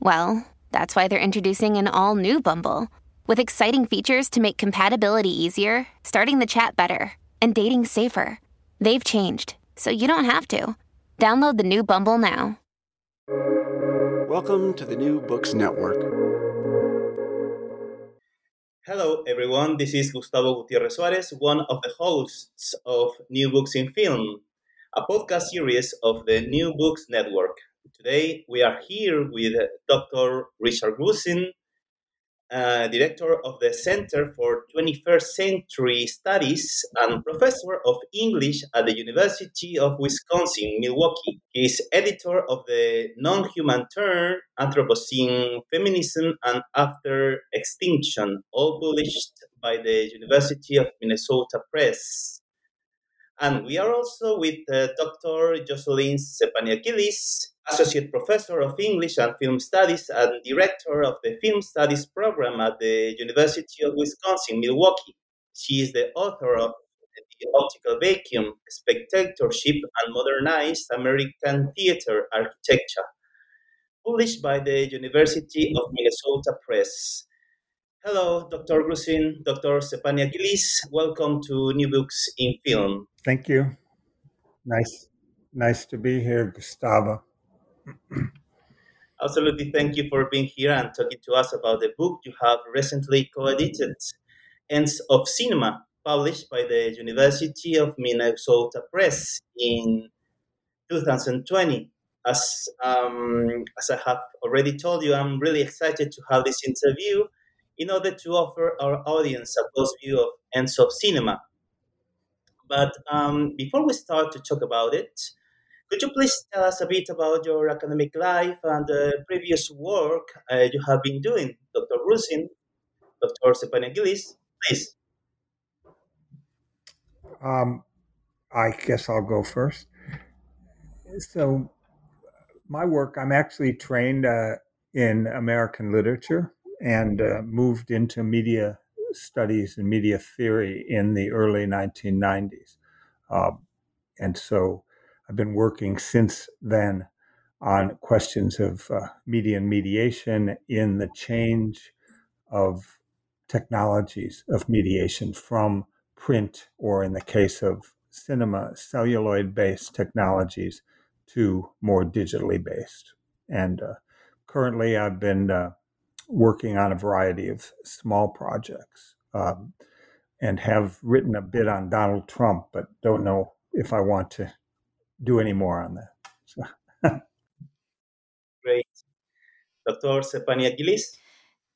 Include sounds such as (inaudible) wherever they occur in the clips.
Well, that's why they're introducing an all new Bumble with exciting features to make compatibility easier, starting the chat better, and dating safer. They've changed, so you don't have to. Download the new Bumble now. Welcome to the New Books Network. Hello, everyone. This is Gustavo Gutierrez Suarez, one of the hosts of New Books in Film, a podcast series of the New Books Network. Today we are here with Dr. Richard Grusin, uh, director of the Center for 21st Century Studies and professor of English at the University of Wisconsin, Milwaukee. He is editor of the Non Human Turn, Anthropocene, Feminism, and After Extinction, all published by the University of Minnesota Press. And we are also with uh, Dr. Jocelyn Szczepaniak-Gillece, Associate Professor of English and Film Studies and Director of the Film Studies Program at the University of Wisconsin, Milwaukee. She is the author of The Optical Vacuum, Spectatorship and Modernized American Theater Architecture, published by the University of Minnesota Press. Hello, Dr. Grusin, Dr. Szczepaniak-Gillece. Welcome to New Books in Film. Thank you. Nice, nice to be here, Gustavo. (clears throat) Absolutely. Thank you for being here and talking to us about the book you have recently co edited, Ends of Cinema, published by the University of Minnesota Press in 2020. As, um, as I have already told you, I'm really excited to have this interview in order to offer our audience a close view of Ends of Cinema. But um, before we start to talk about it, could you please tell us a bit about your academic life and the previous work uh, you have been doing, Dr. Grusin, Dr. Szczepaniak-Gillece, please? Um, I guess I'll go first. So, my work, I'm actually trained uh, in American literature and uh, moved into media studies in media theory in the early 1990s. Um, and so I've been working since then on questions of uh, media and mediation in the change of technologies of mediation from print, or in the case of cinema, celluloid based technologies to more digitally based. And uh, currently, I've been uh, working on a variety of small projects um, and have written a bit on Donald Trump, but don't know if I want to do any more on that. So. Great. Dr. Szczepaniak-Gillece?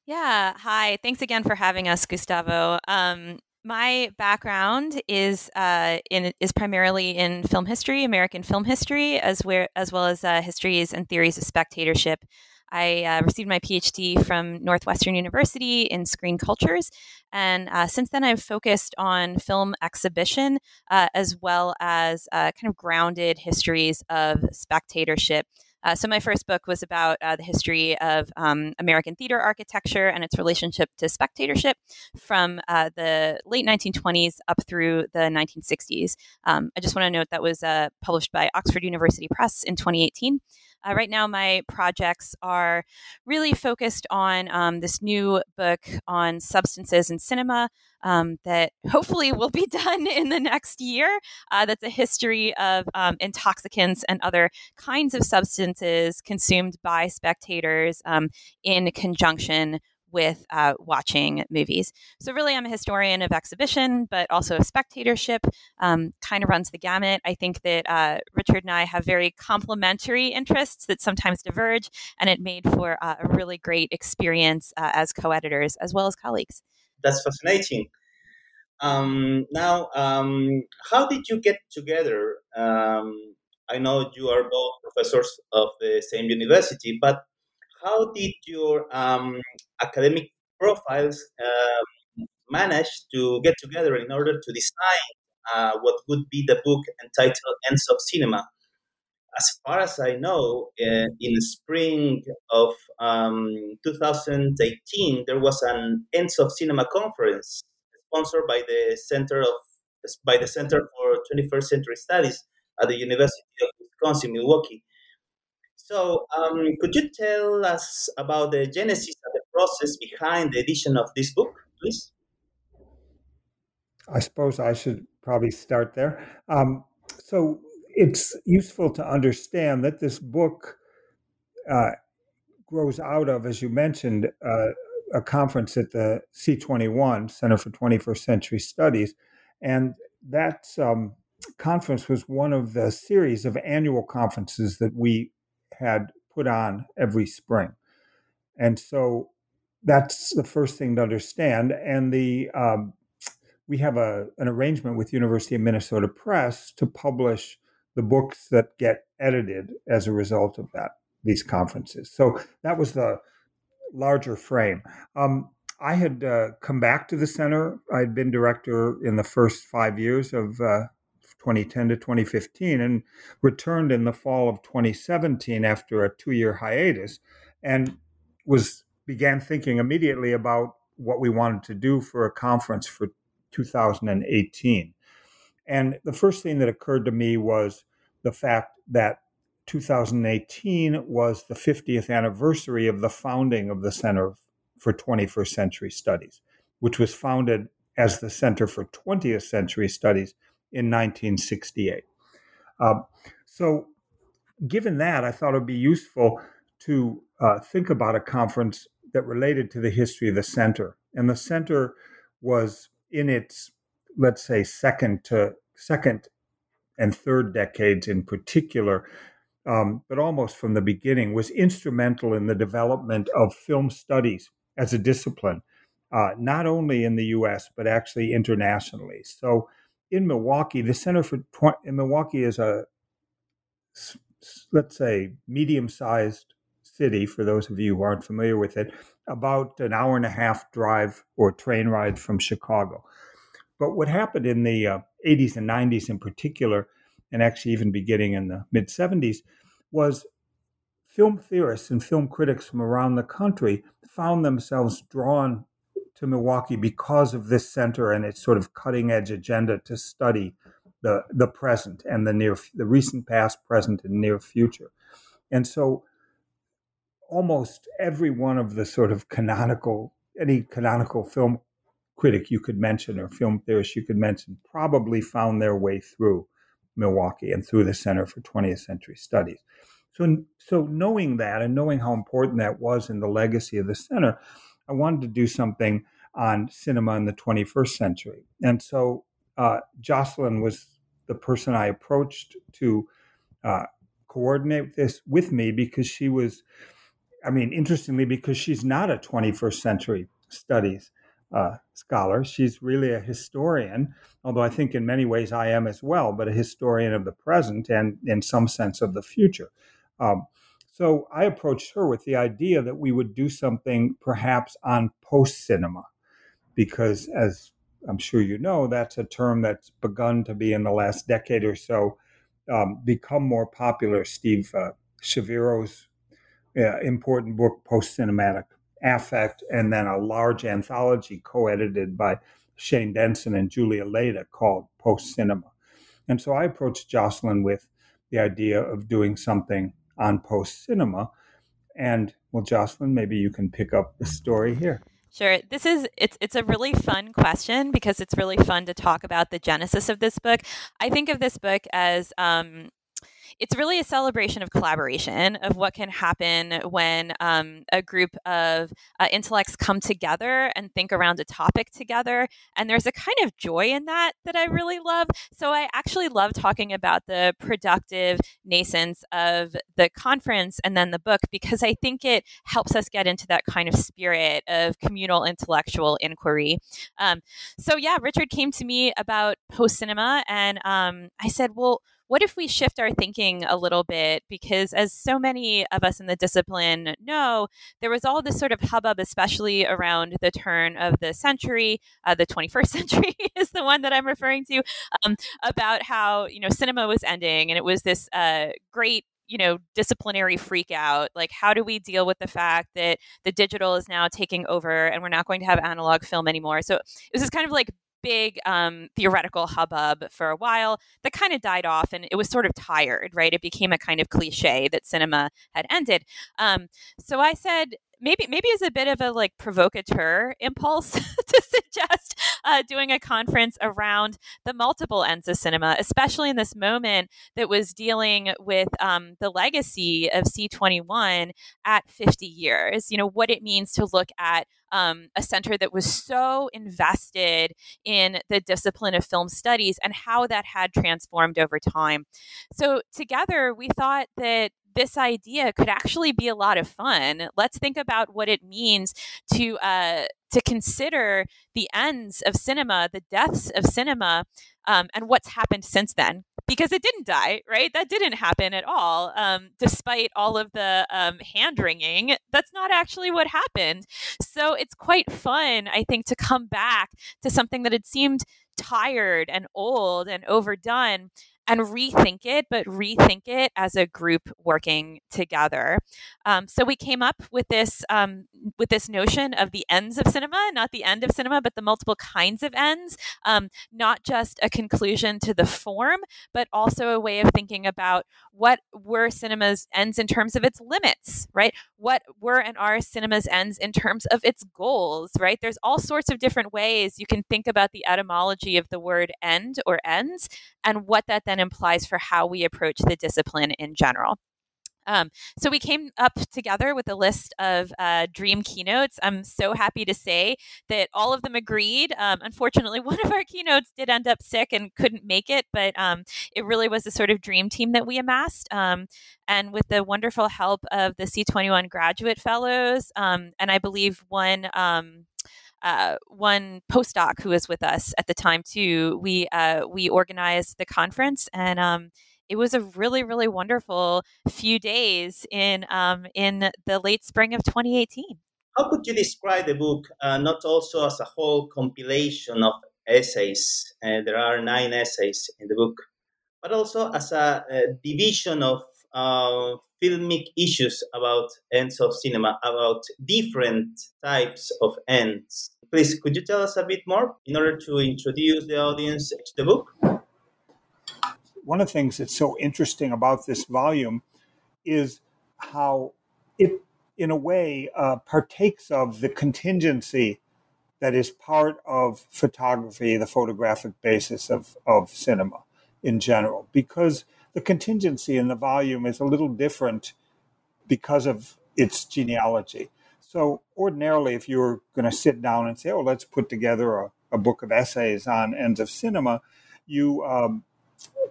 Yeah, hi. Thanks again for having us, Gustavo. Um, my background is uh, in is primarily in film history, American film history, as where as well as uh, histories and theories of spectatorship. I uh, received my PhD from Northwestern University in screen cultures. And uh, since then, I've focused on film exhibition uh, as well as uh, kind of grounded histories of spectatorship. Uh, so, my first book was about uh, the history of um, American theater architecture and its relationship to spectatorship from the late 1920s up through the 1960s. Um, I just want to note that was published by Oxford University Press in 2018. Uh, right now, my projects are really focused on um, this new book on substances in cinema um, that hopefully will be (laughs) done in the next year. Uh, that's a history of um, intoxicants and other kinds of substances consumed by spectators um, in conjunction with uh, watching movies. So, really, I'm a historian of exhibition, but also of spectatorship, um, kind of runs the gamut. I think that uh, Richard and I have very complementary interests that sometimes diverge, and it made for uh, a really great experience uh, as co editors as well as colleagues. That's fascinating. Um, now, um, how did you get together? I know you are both professors of the same university, but how did your um, academic profiles um, manage to get together in order to design uh, what would be the book entitled Ends of Cinema? As far as I know, uh, in spring of um, 2018, there was an Ends of Cinema conference sponsored by the Center of by the Center for 21st Century Studies at the University of Wisconsin Milwaukee. So, um, could you tell us about the genesis and the process behind the edition of this book, please? I suppose I should probably start there. Um, so, it's useful to understand that this book uh, grows out of, as you mentioned, uh, a conference at the C21 Center for 21st Century Studies, and that's um, conference was one of the series of annual conferences that we had put on every spring. And so that's the first thing to understand. And the um, we have a, an arrangement with University of Minnesota Press to publish the books that get edited as a result of that these conferences. So that was the larger frame. Um, I had uh, come back to the center. I'd been director in the first five years of uh, 2010 to 2015 and returned in the fall of 2017 after a two-year hiatus and was began thinking immediately about what we wanted to do for a conference for 2018 and the first thing that occurred to me was the fact that 2018 was the 50th anniversary of the founding of the Center for 21st Century Studies, which was founded as the Center for 20th Century Studies in 1968. Um, so, given that, I thought it would be useful to uh, think about a conference that related to the history of the center. And the center was in its, let's say, second to second and third decades in particular, um, but almost from the beginning, was instrumental in the development of film studies as a discipline, uh, not only in the U.S. but actually internationally. So in Milwaukee, the Center for in Milwaukee is a let's say medium-sized city for those of you who aren't familiar with it, about an hour and a half drive or train ride from Chicago. But what happened in the uh, 80s and 90s in particular, and actually even beginning in the mid 70s, was film theorists and film critics from around the country found themselves drawn to Milwaukee because of this center and its sort of cutting edge agenda to study the the present and the near the recent past, present, and near future. And so almost every one of the sort of canonical any canonical film critic you could mention or film theorist you could mention probably found their way through Milwaukee and through the Center for 20th Century Studies. So, so knowing that and knowing how important that was in the legacy of the center, I wanted to do something on cinema in the 21st century. And so uh, Jocelyn was the person I approached to uh, coordinate this with me because she was, I mean, interestingly, because she's not a 21st century studies uh, scholar. She's really a historian, although I think in many ways I am as well, but a historian of the present and in some sense of the future. Um, so I approached her with the idea that we would do something perhaps on post cinema because, as I'm sure you know, that's a term that's begun to be in the last decade or so um, become more popular. Steve uh, Shaviro's uh, important book, Post Cinematic Affect, and then a large anthology co edited by Shane Denson and Julia Leyda called Post Cinema. And so I approached Jocelyn with the idea of doing something on post cinema. And well, Jocelyn, maybe you can pick up the story here. Sure. This is it's it's a really fun question because it's really fun to talk about the genesis of this book. I think of this book as um, it's really a celebration of collaboration of what can happen when um, a group of uh, intellects come together and think around a topic together. And there's a kind of joy in that that I really love. So I actually love talking about the productive nascence of the conference and then the book because I think it helps us get into that kind of spirit of communal intellectual inquiry. Um, so yeah, Richard came to me about post cinema, and um, I said, well what if we shift our thinking a little bit? Because as so many of us in the discipline know, there was all this sort of hubbub, especially around the turn of the century, uh, the 21st (laughs) century is the one that I'm referring to, um, about how, you know, cinema was ending and it was this uh, great you know disciplinary freak out like how do we deal with the fact that the digital is now taking over and we're not going to have analog film anymore so it was this kind of like big um, theoretical hubbub for a while that kind of died off and it was sort of tired, right? It became a kind of cliche that cinema had ended. Um, so I said, maybe maybe as a bit of a like provocateur impulse (laughs) to suggest uh, doing a conference around the multiple ends of cinema, especially in this moment that was dealing with um, the legacy of C21 at 50 years. You know what it means to look at um, a center that was so invested in the discipline of film studies and how that had transformed over time. So, together, we thought that this idea could actually be a lot of fun. Let's think about what it means to uh, to consider the ends of cinema, the deaths of cinema, um, and what's happened since then. Because it didn't die, right? That didn't happen at all. Um, despite all of the um, hand wringing, that's not actually what happened. So it's quite fun, I think, to come back to something that had seemed tired and old and overdone and rethink it, but rethink it as a group working together. Um, so we came up with this um, with this notion of the ends of cinema, not the end of cinema, but the multiple kinds of ends. Um, not just a conclusion to the form, but also a way of thinking about what were cinema's ends in terms of its limits, right? What were and are cinema's ends in terms of its goals, right? There's all sorts of different ways you can think about the etymology of the word end or ends and what that then implies for how we approach the discipline in general. Um, so we came up together with a list of uh, dream keynotes. I'm so happy to say that all of them agreed. Um, unfortunately, (laughs) one of our keynotes did end up sick and couldn't make it, but um, it really was a sort of dream team that we amassed. Um, and with the wonderful help of the C21 graduate fellows, um, and I believe one. Uh, one postdoc who was with us at the time too. We uh, we organized the conference, and um, it was a really really wonderful few days in um, in the late spring of 2018 how could you describe the book uh, not also as a whole compilation of essays uh, there are nine essays in the book but also as a, a division of uh, filmic issues about ends of cinema about different types of ends. Please could you tell us a bit more in order to introduce the audience to the book? One of the things that's so interesting about this volume is how it, in a way, uh, partakes of the contingency that is part of photography, the photographic basis of, of cinema in general, because the contingency in the volume is a little different because of its genealogy. So, ordinarily, if you were going to sit down and say, oh, let's put together a, a book of essays on ends of cinema, you um,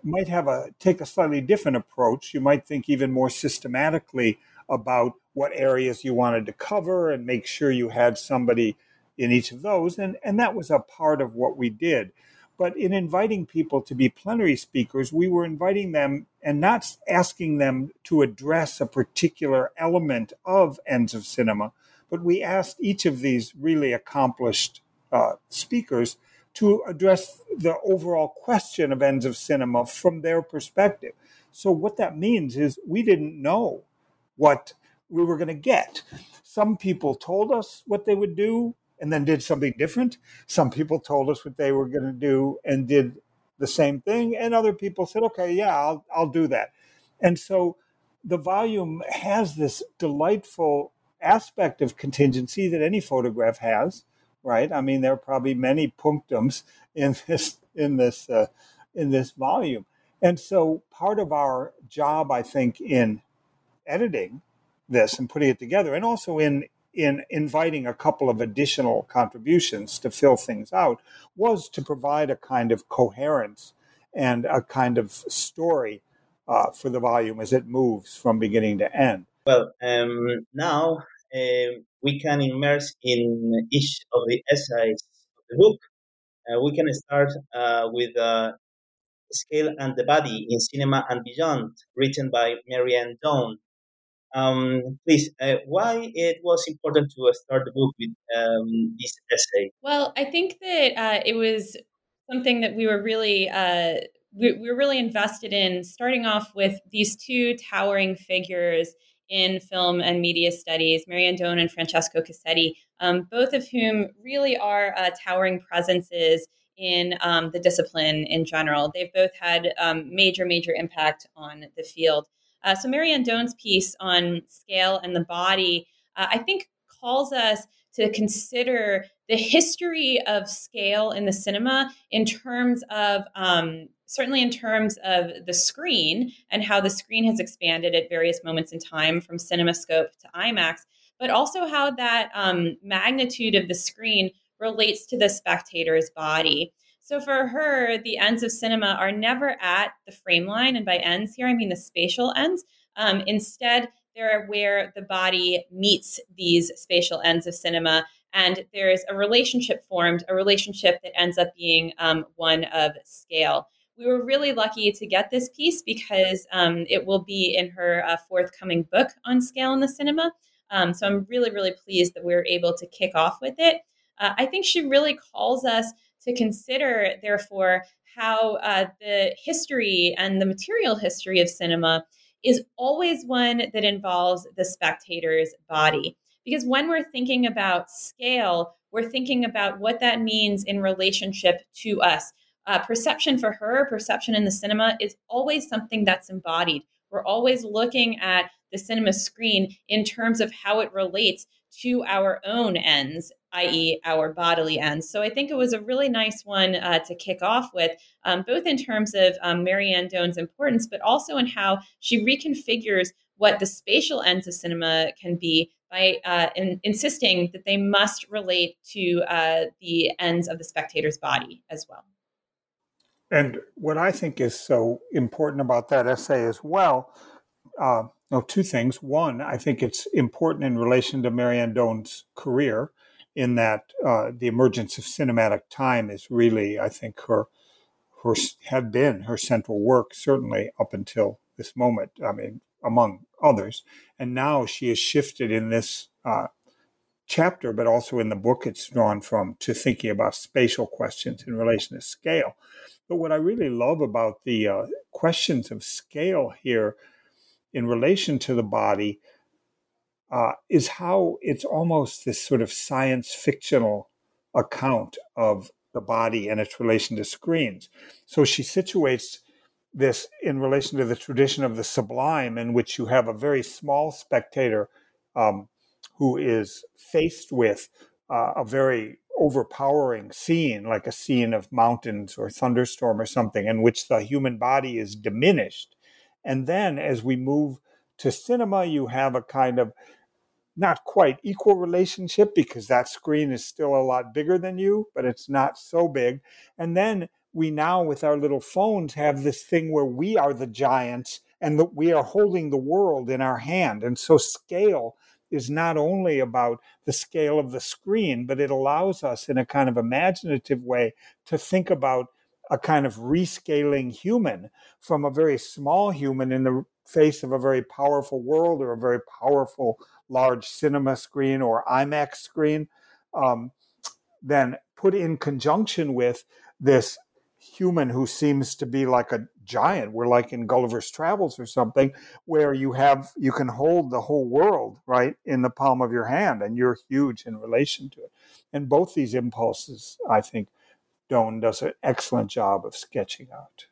might have a take a slightly different approach. You might think even more systematically about what areas you wanted to cover and make sure you had somebody in each of those. And, and that was a part of what we did. But in inviting people to be plenary speakers, we were inviting them and not asking them to address a particular element of ends of cinema, but we asked each of these really accomplished uh, speakers to address the overall question of ends of cinema from their perspective. So, what that means is we didn't know what we were going to get. Some people told us what they would do and then did something different. Some people told us what they were going to do and did the same thing. And other people said, okay, yeah, I'll, I'll do that. And so the volume has this delightful aspect of contingency that any photograph has right? I mean, there are probably many punctums in this in this uh, in this volume, And so part of our job, I think, in editing this and putting it together, and also in in inviting a couple of additional contributions to fill things out, was to provide a kind of coherence and a kind of story uh, for the volume as it moves from beginning to end. Well, um, now uh, we can immerse in each of the essays of the book. Uh, we can start uh, with uh, Scale and the Body in Cinema and Beyond, written by Mary Ann Doane. Um, please, uh, why it was important to start the book with um, this essay? Well, I think that uh, it was something that we were really uh, we, we were really invested in. Starting off with these two towering figures in film and media studies, Mary Ann Doane and Francesco Casetti, um, both of whom really are uh, towering presences in um, the discipline in general. They've both had um, major, major impact on the field. Uh, so Mary Ann Doane's piece on scale and the body, uh, I think, calls us to consider the history of scale in the cinema in terms of um, certainly in terms of the screen and how the screen has expanded at various moments in time from CinemaScope to IMAX, but also how that um, magnitude of the screen relates to the spectator's body. So for her, the ends of cinema are never at the frame line. And by ends here, I mean the spatial ends. Um, instead, they're where the body meets these spatial ends of cinema. And there's a relationship formed, a relationship that ends up being um, one of scale. We were really lucky to get this piece because um, it will be in her uh, forthcoming book on scale in the cinema. Um, so I'm really, really pleased that we were able to kick off with it. Uh, I think she really calls us to consider, therefore, how uh, the history and the material history of cinema is always one that involves the spectator's body. Because when we're thinking about scale, we're thinking about what that means in relationship to us. Uh, perception for her, perception in the cinema is always something that's embodied. We're always looking at the cinema screen in terms of how it relates to our own ends, i.e., our bodily ends. So I think it was a really nice one uh, to kick off with, um, both in terms of um, Mary Ann Doane's importance, but also in how she reconfigures what the spatial ends of cinema can be by uh, in, insisting that they must relate to uh, the ends of the spectator's body as well. And what I think is so important about that essay as well uh, no, two things. One, I think it's important in relation to Mary Ann Doane's career, in that uh, the emergence of cinematic time is really, I think, her her had been her central work certainly up until this moment. I mean, among others, and now she has shifted in this uh, chapter, but also in the book, it's drawn from to thinking about spatial questions in relation to scale. But what I really love about the uh, questions of scale here in relation to the body uh, is how it's almost this sort of science fictional account of the body and its relation to screens. So she situates this in relation to the tradition of the sublime, in which you have a very small spectator um, who is faced with uh, a very overpowering scene, like a scene of mountains or thunderstorm or something, in which the human body is diminished and then as we move to cinema, you have a kind of not quite equal relationship because that screen is still a lot bigger than you, but it's not so big. And then we now, with our little phones, have this thing where we are the giants and that we are holding the world in our hand. And so, scale is not only about the scale of the screen, but it allows us in a kind of imaginative way to think about a kind of rescaling human from a very small human in the face of a very powerful world or a very powerful large cinema screen or IMAX screen, um, then put in conjunction with this human who seems to be like a giant. We're like in Gulliver's Travels or something, where you have you can hold the whole world right in the palm of your hand, and you're huge in relation to it. And both these impulses, I think, Doane does an excellent job of sketching out.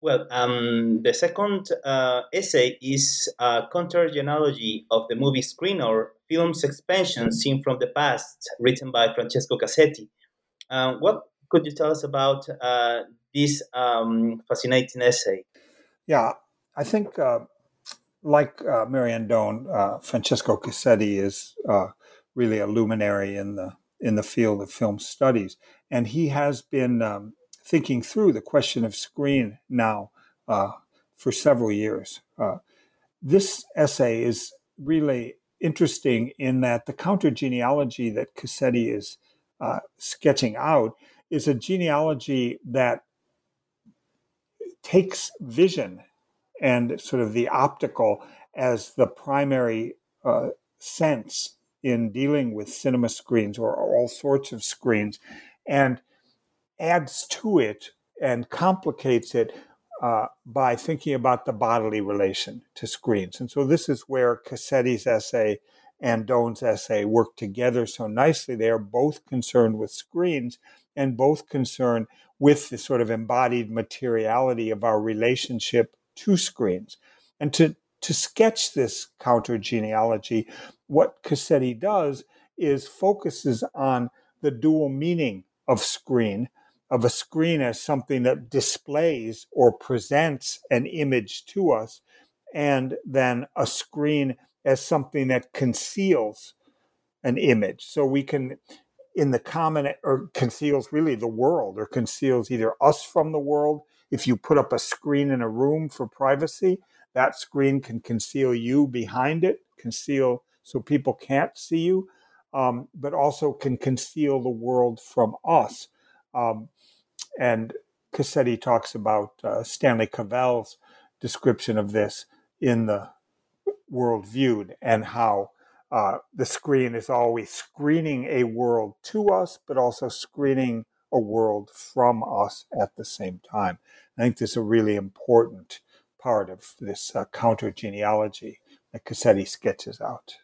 Well, um, the second uh, essay is a counter-genealogy of the movie screen or film's expansion seen from the past, written by Francesco Casetti. Uh, what could you tell us about uh, this um, fascinating essay? Yeah, I think, uh, like uh, Mary Ann Doane, uh, Francesco Casetti is uh, really a luminary in the in the field of film studies, and he has been um, thinking through the question of screen now uh, for several years. Uh, this essay is really interesting in that the counter genealogy that Casetti is uh, sketching out is a genealogy that takes vision and sort of the optical as the primary uh, sense in dealing with cinema screens or all sorts of screens and adds to it and complicates it uh, by thinking about the bodily relation to screens. And so this is where Casetti's essay and Doane's essay work together so nicely. They are both concerned with screens and both concerned with the sort of embodied materiality of our relationship to screens. And to, to sketch this counter genealogy, what Casetti does is focuses on the dual meaning of screen of a screen as something that displays or presents an image to us, and then a screen as something that conceals an image. So we can, in the common, or conceals really the world, or conceals either us from the world. If you put up a screen in a room for privacy, that screen can conceal you behind it, conceal so people can't see you, um, but also can conceal the world from us. Um, and Casetti talks about uh, Stanley Cavell's description of this in the world viewed and how uh, the screen is always screening a world to us, but also screening a world from us at the same time. I think this is a really important part of this uh, counter genealogy that Casetti sketches out.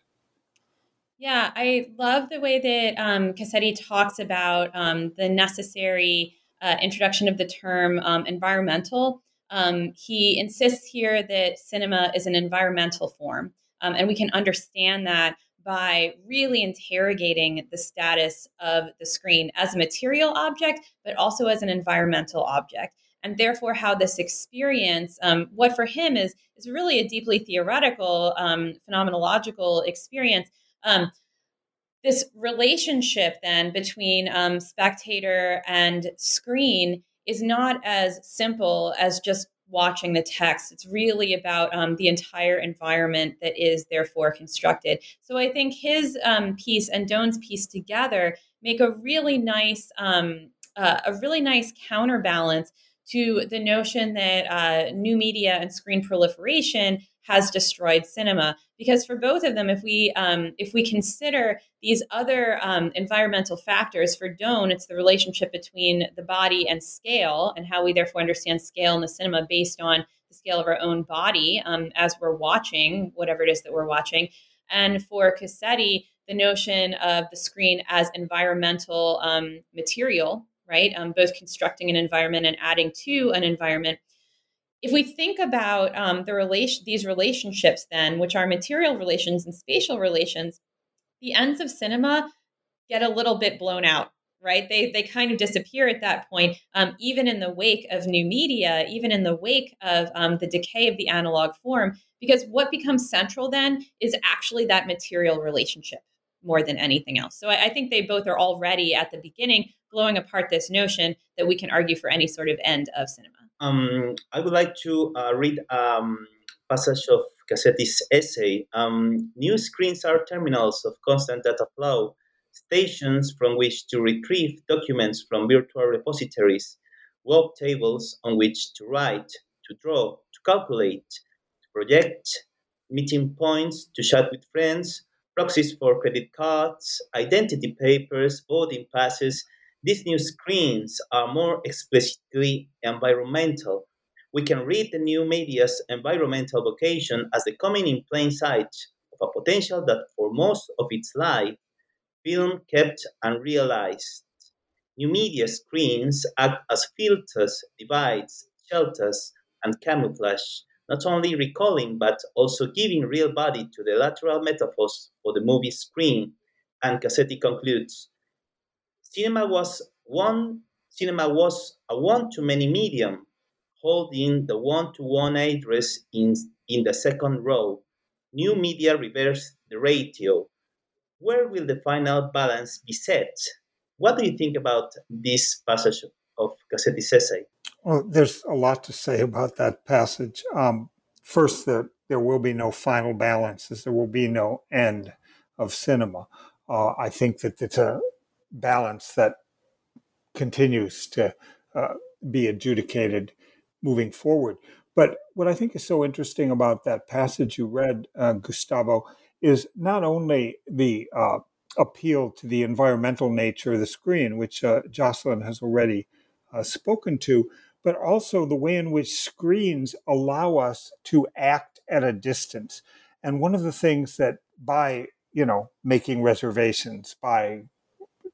Yeah, I love the way that um, Casetti talks about um, the necessary uh, introduction of the term um, environmental. Um, he insists here that cinema is an environmental form, um, and we can understand that by really interrogating the status of the screen as a material object, but also as an environmental object. And therefore, how this experience, um, what for him is, is really a deeply theoretical, um, phenomenological experience, um, this relationship then between um, spectator and screen is not as simple as just watching the text. It's really about um, the entire environment that is therefore constructed. So I think his um, piece and Doane's piece together make a really nice, uh, a really nice counterbalance to the notion that uh, new media and screen proliferation has destroyed cinema. Because for both of them if we um, if we consider these other um, environmental factors for Doane it's the relationship between the body and scale and how we therefore understand scale in the cinema based on the scale of our own body um, as we're watching whatever it is that we're watching. And for Casetti the notion of the screen as environmental um, material right um, both constructing an environment and adding to an environment if we think about um, the relation, these relationships, then, which are material relations and spatial relations, the ends of cinema get a little bit blown out, right? They they kind of disappear at that point, um, even in the wake of new media, even in the wake of um, the decay of the analog form, because what becomes central then is actually that material relationship more than anything else. So I, I think they both are already at the beginning blowing apart this notion that we can argue for any sort of end of cinema. Um, I would like to uh, read a um, passage of Casetti's essay. Um, new screens are terminals of constant data flow, stations from which to retrieve documents from virtual repositories, web tables on which to write, to draw, to calculate, to project, meeting points, to chat with friends, proxies for credit cards, identity papers, boarding passes, these new screens are more explicitly environmental. We can read the new media's environmental vocation as the coming in plain sight of a potential that for most of its life, film kept unrealized. New media screens act as filters, divides, shelters, and camouflage, not only recalling but also giving real body to the lateral metaphors for the movie screen. And Casetti concludes Cinema was one cinema was a one to many medium, holding the one to one address in, in the second row. New media reversed the ratio. Where will the final balance be set? What do you think about this passage of Casetti's essay? Well, there's a lot to say about that passage. Um, first, that there will be no final balances, there will be no end of cinema. Uh, I think that it's a balance that continues to uh, be adjudicated moving forward. But what I think is so interesting about that passage you read, uh, Gustavo, is not only the uh, appeal to the environmental nature of the screen, which uh, Jocelyn has already uh, spoken to, but also the way in which screens allow us to act at a distance. And one of the things that by you know making reservations, by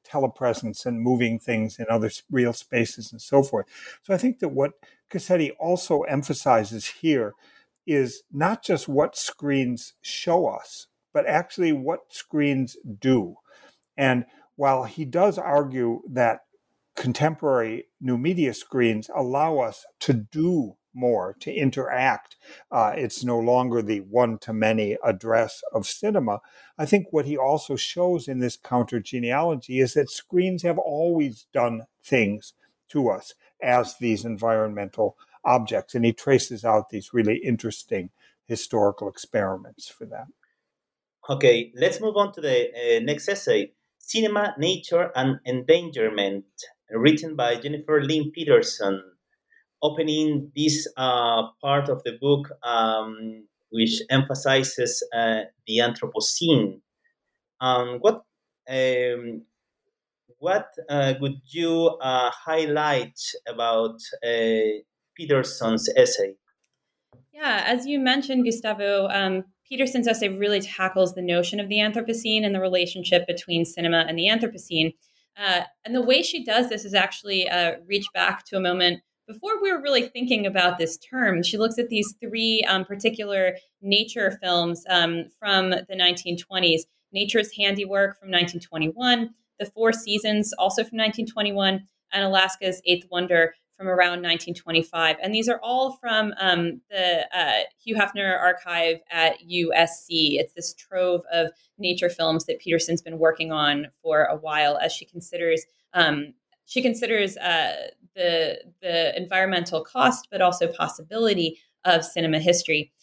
telepresence and moving things in other real spaces and so forth. So I think that what Casetti also emphasizes here is not just what screens show us, but actually what screens do. And while he does argue that contemporary new media screens allow us to do more, to interact. Uh, it's no longer the one to many address of cinema. I think what he also shows in this counter genealogy is that screens have always done things to us as these environmental objects. And he traces out these really interesting historical experiments for that. Okay, let's move on to the uh, next essay Cinema, Nature, and Endangerment, written by Jennifer Lynn Peterson opening this uh, part of the book, um, which emphasizes uh, the Anthropocene. Um, what um, what uh, would you uh, highlight about uh, Peterson's essay? Yeah, as you mentioned, Gustavo, um, Peterson's essay really tackles the notion of the Anthropocene and the relationship between cinema and the Anthropocene. Uh, and the way she does this is actually reach back to a moment before we were really thinking about this term, she looks at these three um, particular nature films um, from the 1920s Nature's Handiwork from 1921, The Four Seasons, also from 1921, and Alaska's Eighth Wonder from around 1925. And these are all from um, the uh, Hugh Hefner archive at USC. It's this trove of nature films that Peterson's been working on for a while as she considers um, she considers uh, the the environmental cost, but also possibility of cinema history.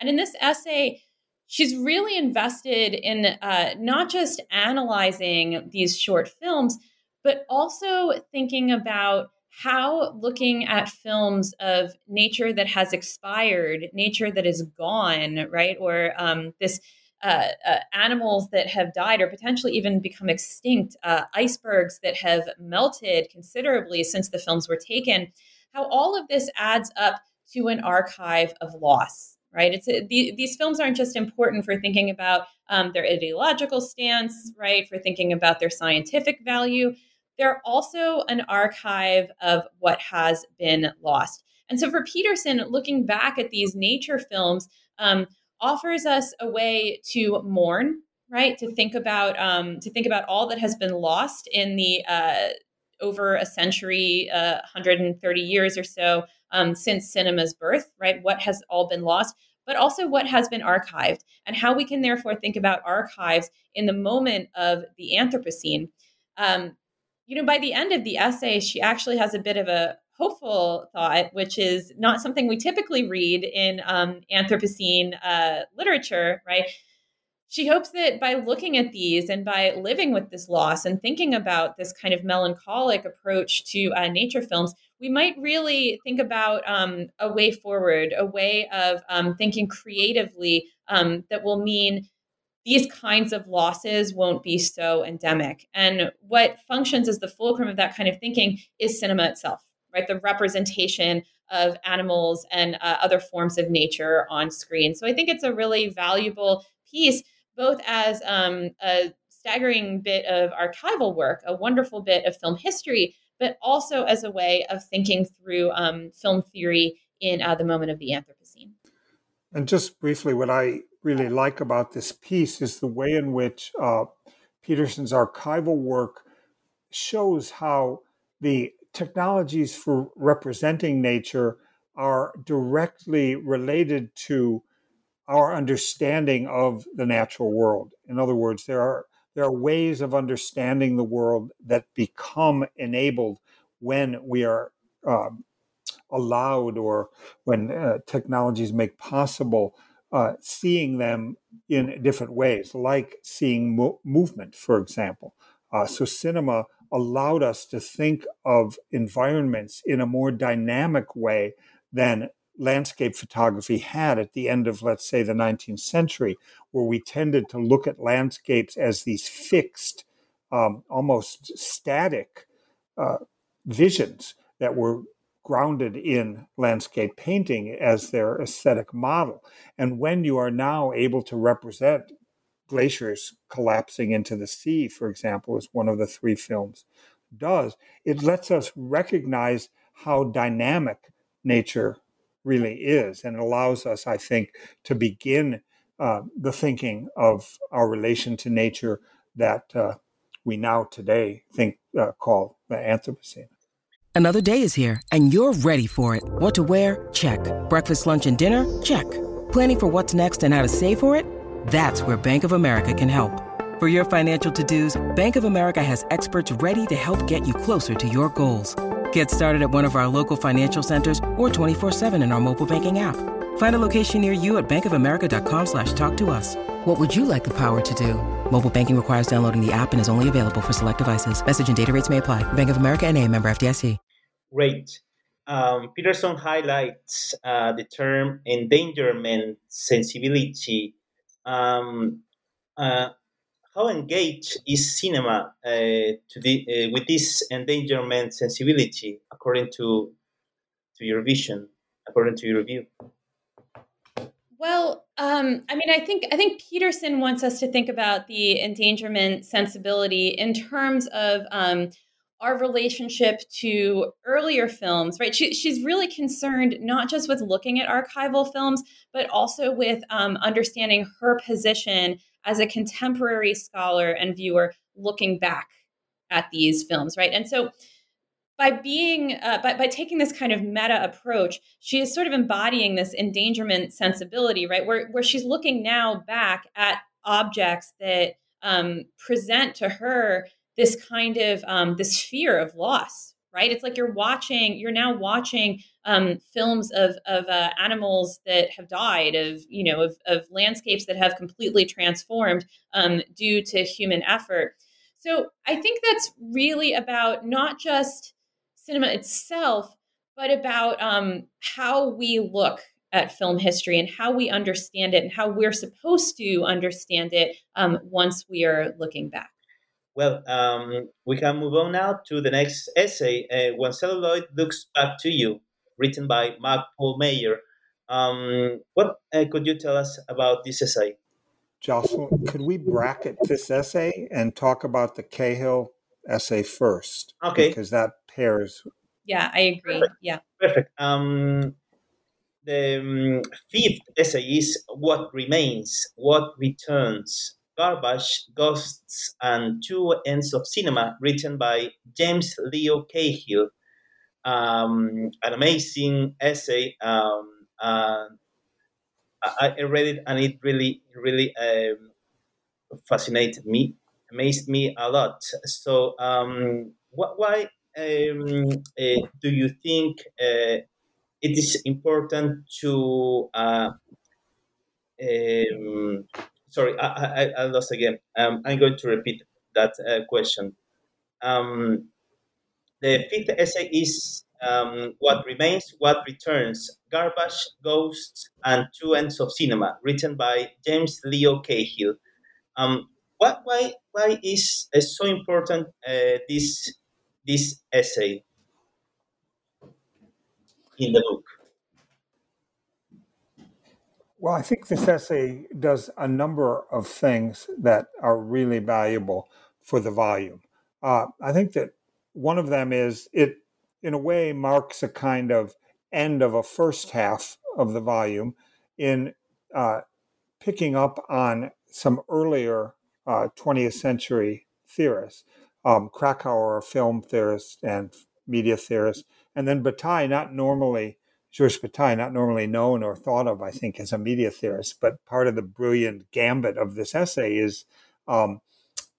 And in this essay, she's really invested in uh, not just analyzing these short films, but also thinking about how looking at films of nature that has expired, nature that is gone, right, or um, this uh, uh, animals that have died or potentially even become extinct, uh, icebergs that have melted considerably since the films were taken, how all of this adds up to an archive of loss. Right, it's a, the, these films aren't just important for thinking about um, their ideological stance, right? For thinking about their scientific value, they're also an archive of what has been lost. And so, for Peterson, looking back at these nature films, um, offers us a way to mourn, right? To think about um, to think about all that has been lost in the uh, over a century, uh, 130 years or so um, since cinema's birth, right? What has all been lost, but also what has been archived, and how we can therefore think about archives in the moment of the Anthropocene. Um, you know, by the end of the essay, she actually has a bit of a hopeful thought, which is not something we typically read in um, Anthropocene uh, literature, right? She hopes that by looking at these and by living with this loss and thinking about this kind of melancholic approach to uh, nature films, we might really think about um, a way forward, a way of um, thinking creatively um, that will mean these kinds of losses won't be so endemic. And what functions as the fulcrum of that kind of thinking is cinema itself right? The representation of animals and uh, other forms of nature on screen. So I think it's a really valuable piece, both as um, a staggering bit of archival work, a wonderful bit of film history, but also as a way of thinking through um, film theory in uh, the moment of the Anthropocene. And just briefly, what I really like about this piece is the way in which uh, Peterson's archival work shows how the technologies for representing nature are directly related to our understanding of the natural world. In other words, there are there are ways of understanding the world that become enabled when we are um, allowed or when uh, technologies make possible uh, seeing them in different ways, like seeing mo- movement, for example. Uh, so, cinema allowed us to think of environments in a more dynamic way than landscape photography had at the end of, let's say, the 19th century, where we tended to look at landscapes as these fixed, um, almost static uh, visions that were grounded in landscape painting as their aesthetic model. And when you are now able to represent glaciers collapsing into the sea, for example, is one of the three films does, it lets us recognize how dynamic nature really is and allows us, I think, to begin uh, the thinking of our relation to nature that uh, we now today think uh, call the Anthropocene. Another day is here, and you're ready for it. What to wear? Check. Breakfast, lunch, and dinner? Check. Planning for what's next and how to save for it? That's where Bank of America can help. For your financial to-dos, Bank of America has experts ready to help get you closer to your goals. Get started at one of our local financial centers or 24-7 in our mobile banking app. Find a location near you at bankofamerica.com slash talk to us. What would you like the power to do? Mobile banking requires downloading the app and is only available for select devices. Message and data rates may apply. Bank of America and a member FDIC. Great. Um, Peterson highlights uh, the term endangerment sensibility. Um, uh, how engaged is cinema uh, to the, uh, with this endangerment sensibility, according to to your vision, according to your view? Well, um, I mean, I think I think Peterson wants us to think about the endangerment sensibility in terms of um, our relationship to earlier films, right? She, she's really concerned not just with looking at archival films, but also with um, understanding her position as a contemporary scholar and viewer looking back at these films, right? And so by being uh, by, by taking this kind of meta approach she is sort of embodying this endangerment sensibility right where, where she's looking now back at objects that um, present to her this kind of um, this fear of loss right? It's like you're watching you're now watching um, films of of uh, animals that have died of you know of, of landscapes that have completely transformed um, due to human effort. So i think that's really about not just cinema itself but about um, how we look at film history and how we understand it and how we're supposed to understand it um, once we are looking back well, um, we can move on now to the next essay, uh, When Celluloid Looks Back to You, written by Mark Paul Meyer. Um, what uh, could you tell us about this essay? Jocelyn, could we bracket this essay and talk about the Cahill essay first? Okay. Because that pairs. Yeah, I agree. Perfect. Yeah. Perfect. Um, the um, fifth essay is What Remains, What Returns, Garbage, Ghosts, and Two Ends of Cinema, written by James Leo Cahill. Um, an amazing essay. Um, uh, I, I, read it and it really, really um, fascinated me, amazed me a lot. So, um, why um, uh, do you think uh, it is important to uh, um, sorry, I, I, I lost again. Um, I'm going to repeat that uh, question. Um, the fifth essay is um, What Remains, What Returns, Garbage, Ghosts, and Two Ends of Cinema, written by James Leo Cahill. Um, what, why, why is uh, so important uh, this, this essay in the book? Well, I think this essay does a number of things that are really valuable for the volume. Uh, I think that one of them is it, in a way, marks a kind of end of a first half of the volume in uh, picking up on some earlier uh, 20th century theorists. Um, Kracauer, film theorist, and media theorist, and then Bataille, not normally Georges Bataille, not normally known or thought of, I think, as a media theorist, but part of the brilliant gambit of this essay is um,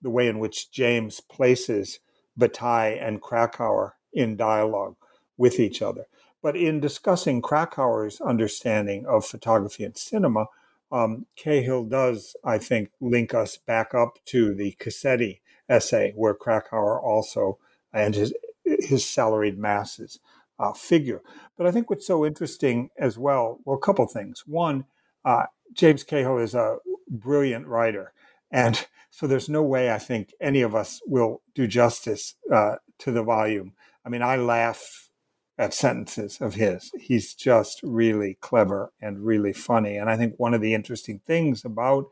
the way in which James places Bataille and Kracauer in dialogue with each other. But in discussing Kracauer's understanding of photography and cinema, um, Cahill does, I think, link us back up to the Casetti essay, where Kracauer also and his his salaried masses uh, figure. But I think what's so interesting as well, well, a couple things. One, uh, James Cahill is a brilliant writer, and (laughs) so there's no way I think any of us will do justice uh, to the volume. I mean, I laugh at sentences of his. He's just really clever and really funny. And I think one of the interesting things about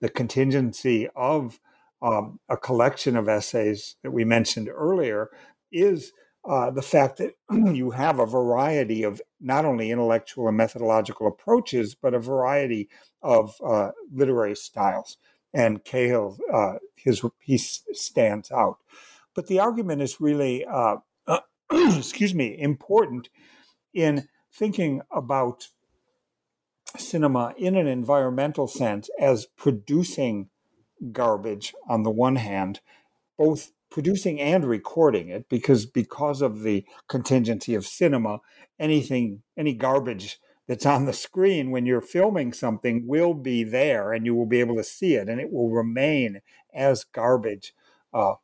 the contingency of um, a collection of essays that we mentioned earlier is uh, the fact that (clears throat) you have a variety of not only intellectual and methodological approaches, but a variety of uh, literary styles. And Cahill, uh, his he stands out. But the argument is really, uh, (clears throat) excuse me, important in thinking about cinema in an environmental sense as producing garbage on the one hand, both producing and recording it because because of the contingency of cinema anything any garbage that's on the screen when you're filming something will be there and you will be able to see it and it will remain as garbage uh,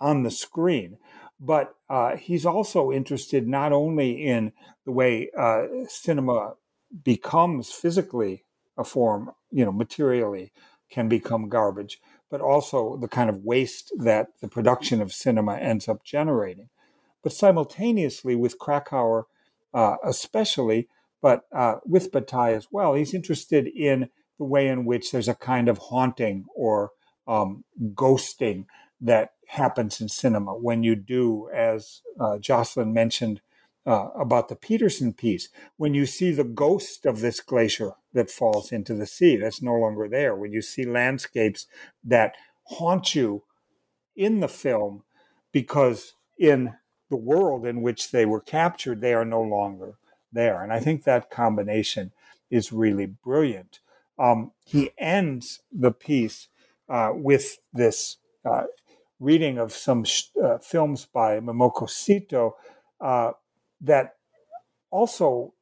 on the screen. But uh, he's also interested not only in the way uh, cinema becomes physically a form you know materially can become garbage but also the kind of waste that the production of cinema ends up generating. But simultaneously, with Kracauer uh, especially, but uh, with Bataille as well, he's interested in the way in which there's a kind of haunting or um, ghosting that happens in cinema when you do, as uh, Jocelyn mentioned uh, about the Peterson piece, when you see the ghost of this glacier that falls into the sea. That's no longer there. When you see landscapes that haunt you in the film because in the world in which they were captured, they are no longer there. And I think that combination is really brilliant. Um, he ends the piece uh, with this uh, reading of some sh- uh, films by Momoko Seto uh, that also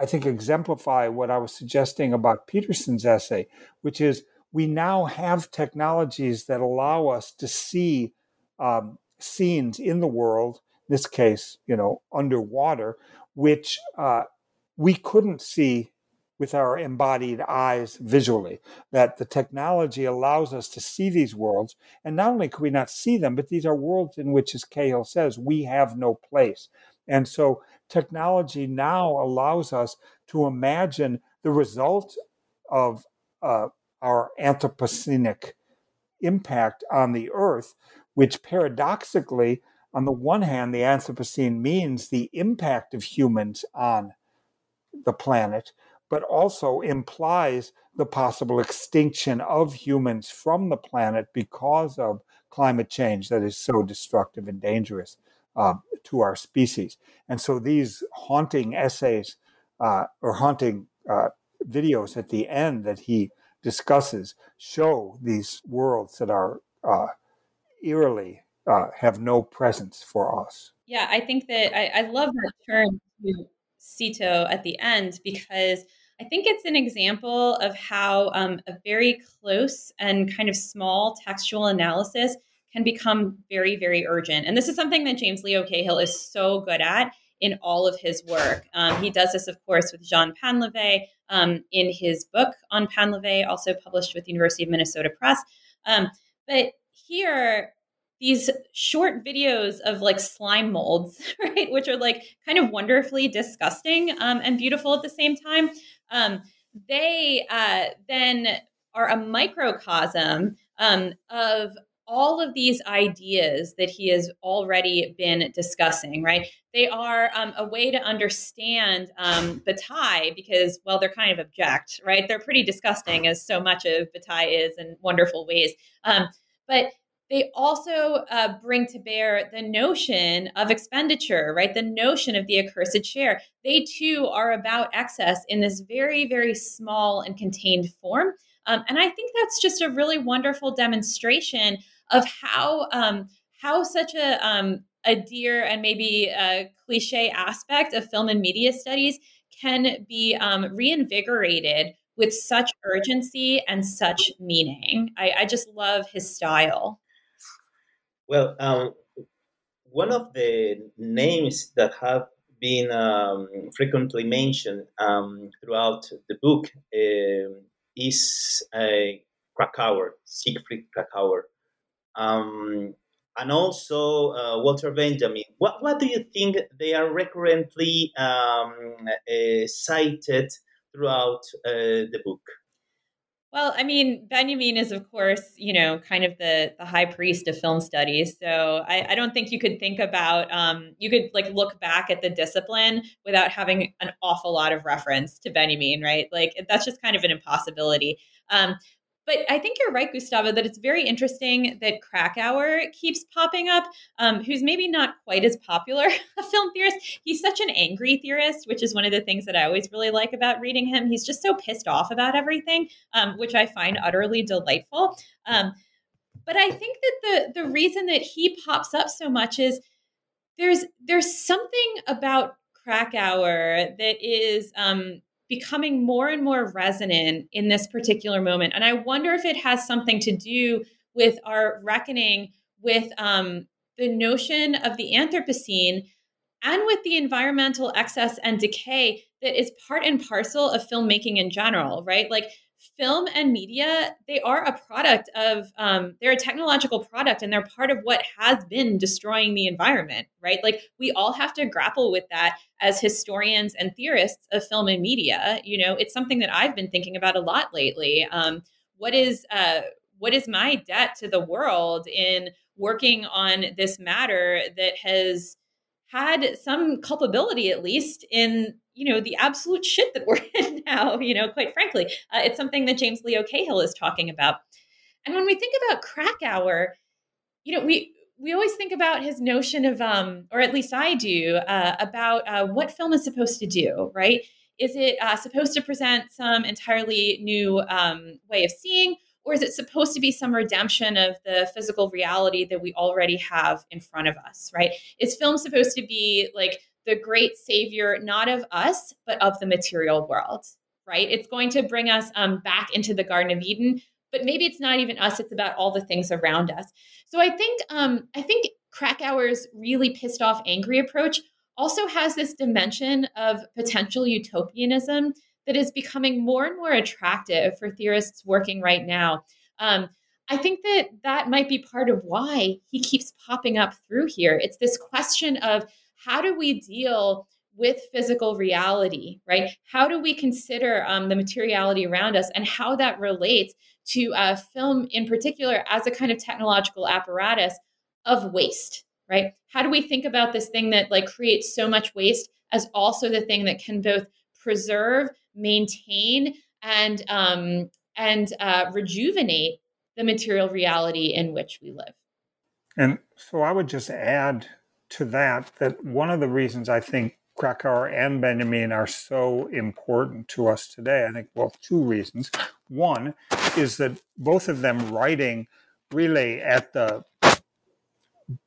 I think, exemplify what I was suggesting about Peterson's essay, which is we now have technologies that allow us to see um, scenes in the world, in this case, you know, underwater, which uh, we couldn't see with our embodied eyes visually. That the technology allows us to see these worlds. And not only can we not see them, but these are worlds in which, as Cahill says, we have no place. And so technology now allows us to imagine the result of uh, our Anthropocenic impact on the Earth, which paradoxically, on the one hand, the Anthropocene means the impact of humans on the planet, but also implies the possible extinction of humans from the planet because of climate change that is so destructive and dangerous uh, to our species. And so these haunting essays uh, or haunting uh, videos at the end that he discusses show these worlds that are uh, eerily uh, have no presence for us. Yeah, I think that I, I love that turn to Seto at the end because I think it's an example of how um, a very close and kind of small textual analysis can become very, very urgent. And this is something that James Leo Cahill is so good at in all of his work. Um, he does this, of course, with Jean Painlevé um, in his book on Painlevé, also published with the University of Minnesota Press. Um, but here, these short videos of like slime molds, (laughs) right, which are like kind of wonderfully disgusting um, and beautiful at the same time, um, they uh, then are a microcosm um, of all of these ideas that he has already been discussing, right? They are um, a way to understand um, Bataille because, well, they're kind of abject, right? They're pretty disgusting, as so much of Bataille is in wonderful ways. Um, but they also uh, bring to bear the notion of expenditure, right? The notion of the accursed share. They too are about excess in this very, very small and contained form. Um, and I think that's just a really wonderful demonstration of how um, how such a um, a dear and maybe a cliche aspect of film and media studies can be um, reinvigorated with such urgency and such meaning. I, I just love his style. Well, um, one of the names that have been um, frequently mentioned um, throughout the book uh, is uh, Kracauer, Siegfried Kracauer, um, and also uh, Walter Benjamin. What, what do you think they are recurrently um, uh, cited throughout uh, the book? Well, I mean, Benjamin is, of course, you know, kind of the the high priest of film studies. So I, I don't think you could think about um, you could like look back at the discipline without having an awful lot of reference to Benjamin, right? Like that's just kind of an impossibility. Um, but I think you're right, Gustavo, that it's very interesting that Kracauer keeps popping up, um, who's maybe not quite as popular (laughs) a film theorist. He's such an angry theorist, which is one of the things that I always really like about reading him. He's just so pissed off about everything, um, which I find utterly delightful. Um, but I think that the the reason that he pops up so much is there's there's something about Kracauer that is um, becoming more and more resonant in this particular moment. And I wonder if it has something to do with our reckoning with um, the notion of the Anthropocene and with the environmental excess and decay that is part and parcel of filmmaking in general, right? Like film and media they are a product of um, they're a technological product and they're part of what has been destroying the environment right? Like we all have to grapple with that as historians and theorists of film and media. You know it's something that i've been thinking about a lot lately. Um, what is uh, what is my debt to the world in working on this matter that has had some culpability at least in you know the absolute shit that we're (laughs) in now you know quite frankly. Uh, it's something that james leo cahill is talking about. And when we think about Kracauer you know we we always think about his notion of um or at least i do uh, about uh, what film is supposed to do right? Is it uh, supposed to present some entirely new um, way of seeing or is it supposed to be some redemption of the physical reality that we already have in front of us right? Is film supposed to be like the great savior not of us but of the material world right it's going to bring us um, back into the garden of eden but maybe it's not even us it's about all the things around us so i think um, i think Kracauer's really pissed off angry approach also has this dimension of potential utopianism that is becoming more and more attractive for theorists working right now. Um, I think that that might be part of why he keeps popping up through here. It's this question of how do we deal with physical reality, right? How do we consider um, the materiality around us and how that relates to uh, film in particular as a kind of technological apparatus of waste, right? How do we think about this thing that like creates so much waste as also the thing that can both preserve maintain and um, and uh, rejuvenate the material reality in which we live. And so I would just add to that that one of the reasons I think Kracauer and Benjamin are so important to us today, I think, well, two reasons. One is that both of them writing really at the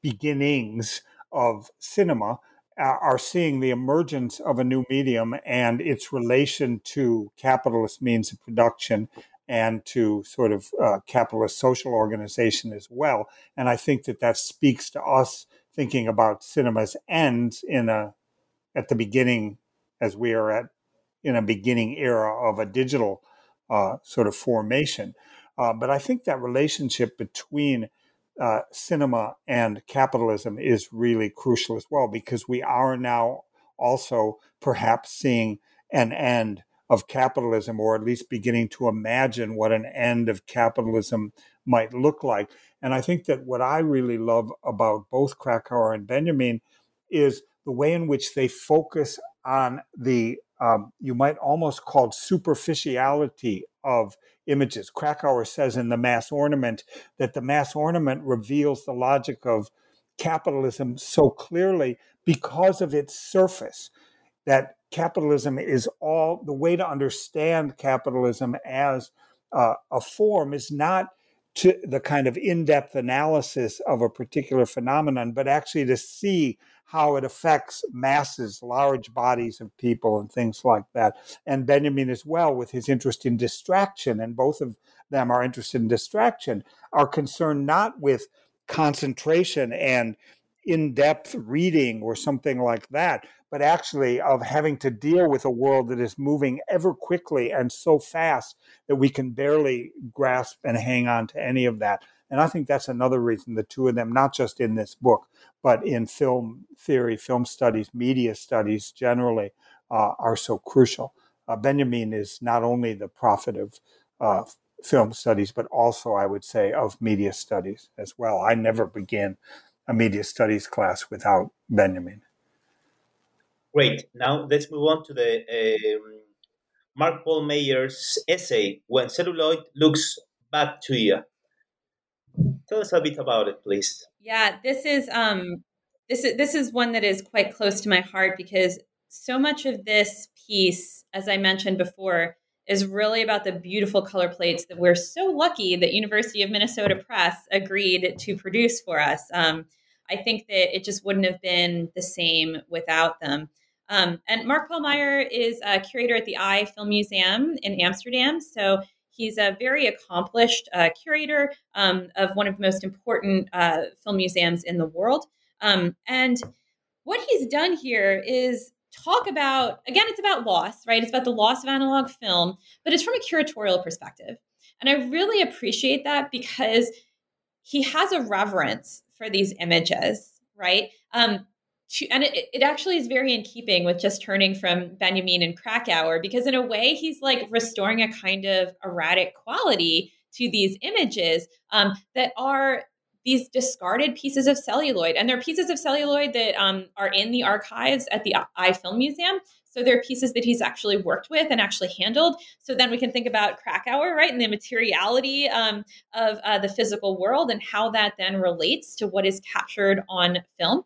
beginnings of cinema are seeing the emergence of a new medium and its relation to capitalist means of production and to sort of uh, capitalist social organization as well. And I think that that speaks to us thinking about cinema's ends in a at the beginning, as we are at in a beginning era of a digital uh, sort of formation. Uh, but I think that relationship between uh, cinema and capitalism is really crucial as well because we are now also perhaps seeing an end of capitalism or at least beginning to imagine what an end of capitalism might look like. And I think that what I really love about both Kracauer and Benjamin is the way in which they focus on the um, you might almost call superficiality of images. Kracauer says in The Mass Ornament that the mass ornament reveals the logic of capitalism so clearly because of its surface that capitalism is all the way to understand capitalism as uh, a form is not to the kind of in-depth analysis of a particular phenomenon but actually to see how it affects masses large bodies of people and things like that. And benjamin as well with his interest in distraction and both of them are interested in distraction are concerned not with concentration and in-depth reading or something like that but actually of having to deal with a world that is moving ever quickly and so fast that we can barely grasp and hang on to any of that. And I think that's another reason the two of them, not just in this book, but in film theory, film studies, media studies generally, uh, are so crucial. Uh, Benjamin is not only the prophet of uh, film studies, but also, I would say, of media studies as well. I never began a media studies class without Benjamin. Great. Now let's move on to the um, Mark Paul Meyer's essay, When Celluloid Looks Back to You. Tell us a bit about it, please. Yeah, this is um this is this is one that is quite close to my heart because so much of this piece, as I mentioned before, is really about the beautiful color plates that we're so lucky that University of Minnesota Press agreed to produce for us. Um, I think that it just wouldn't have been the same without them. Um, and Mark Paul Meyer is a curator at the Eye Film Museum in Amsterdam. So he's a very accomplished uh, curator um, of one of the most important uh, film museums in the world. Um, and what he's done here is talk about again, it's about loss, right? It's about the loss of analog film, but it's from a curatorial perspective. And I really appreciate that because he has a reverence for these images, right? Um, and it, it actually is very in keeping with just turning from Benjamin and Kracauer because in a way he's like restoring a kind of erratic quality to these images um, that are these discarded pieces of celluloid and they're pieces of celluloid that um, are in the archives at the Eye Film Museum. So they're pieces that he's actually worked with and actually handled. So then we can think about Kracauer, right, and the materiality um, of uh, the physical world and how that then relates to what is captured on film.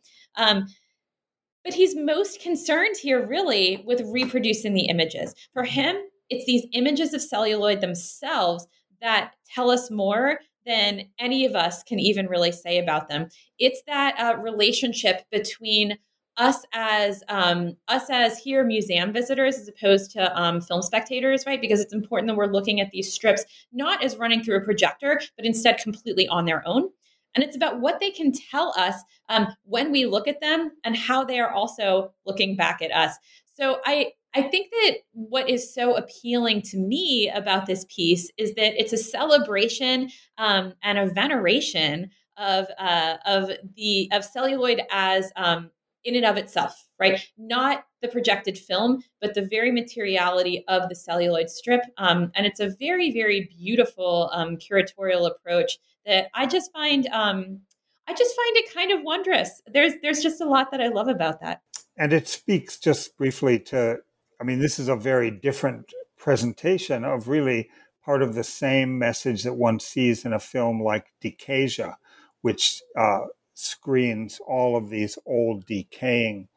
But he's most concerned here, really, with reproducing the images. For him, it's these images of celluloid themselves that tell us more than any of us can even really say about them. It's that uh, relationship between us as um, us as here museum visitors as opposed to um, film spectators, right? Because it's important that we're looking at these strips not as running through a projector, but instead completely on their own. And it's about what they can tell us um, when we look at them and how they are also looking back at us. So I, I think that what is so appealing to me about this piece is that it's a celebration um, and a veneration of uh, of the of celluloid as um, in and of itself, right? Not the projected film, but the very materiality of the celluloid strip. Um, and it's a very, very beautiful um, curatorial approach that I just find um, I just find it kind of wondrous. There's there's just a lot that I love about that. And it speaks just briefly to I mean, this is a very different presentation of really part of the same message that one sees in a film like Decasia, which uh, screens all of these old decaying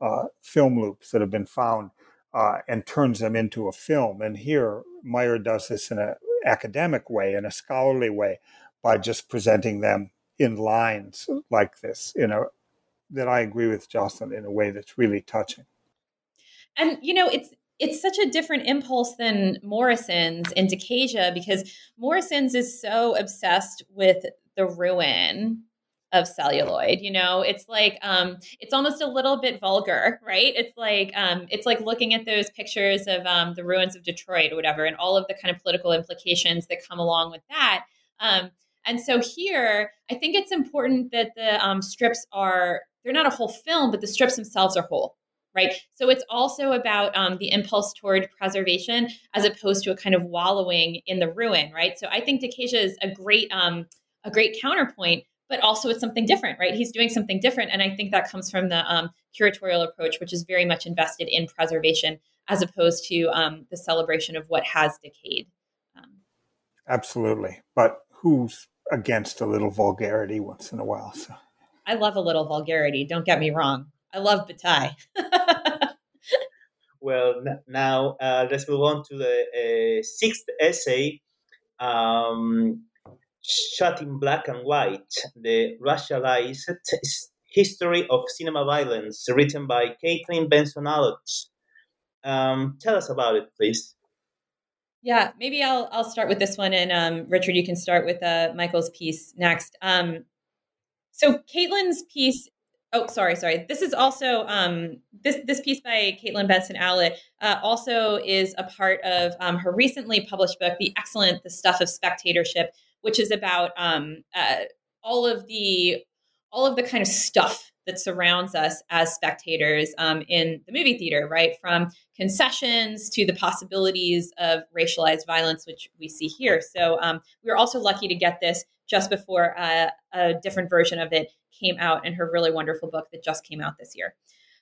uh, film loops that have been found uh, and turns them into a film. And here, Meyer does this in an academic way, in a scholarly way, by just presenting them in lines like this, you know, that I agree with Jocelyn in a way that's really touching. And you know, it's it's such a different impulse than Morrison's in Decasia because Morrison's is so obsessed with the ruin of celluloid you know it's like um it's almost a little bit vulgar right it's like um it's like looking at those pictures of um the ruins of detroit or whatever and all of the kind of political implications that come along with that um and so here, I think it's important that the um, strips are, they're not a whole film, but the strips themselves are whole. Right. So it's also about um, the impulse toward preservation as opposed to a kind of wallowing in the ruin. Right. So I think Decasia is a great, um, a great counterpoint, but also it's something different, right? He's doing something different. And I think that comes from the um, curatorial approach, which is very much invested in preservation as opposed to um, the celebration of what has decayed. absolutely. But who's against a little vulgarity once in a while? So I love a little vulgarity. Don't get me wrong. I love Bataille. (laughs) well, n- now uh, let's move on to the uh, sixth essay. Um, shot in black and white, the racialized history of cinema violence, written by Caitlin Benson Allott's. Um, tell us about it, please. Yeah, maybe I'll I'll start with this one, and um, Richard, you can start with uh, Michael's piece next. Um, so Caitlin's piece. Oh, sorry, sorry. This is also um, this this piece by Caitlin Benson Allott uh, also is a part of um, her recently published book, The Excellent: The Stuff of Spectatorship, which is about um, uh, all of the all of the kind of stuff that surrounds us as spectators um, in the movie theater, right? From concessions to the possibilities of racialized violence, which we see here. So um, we were also lucky to get this just before uh, a different version of it came out in her really wonderful book that just came out this year.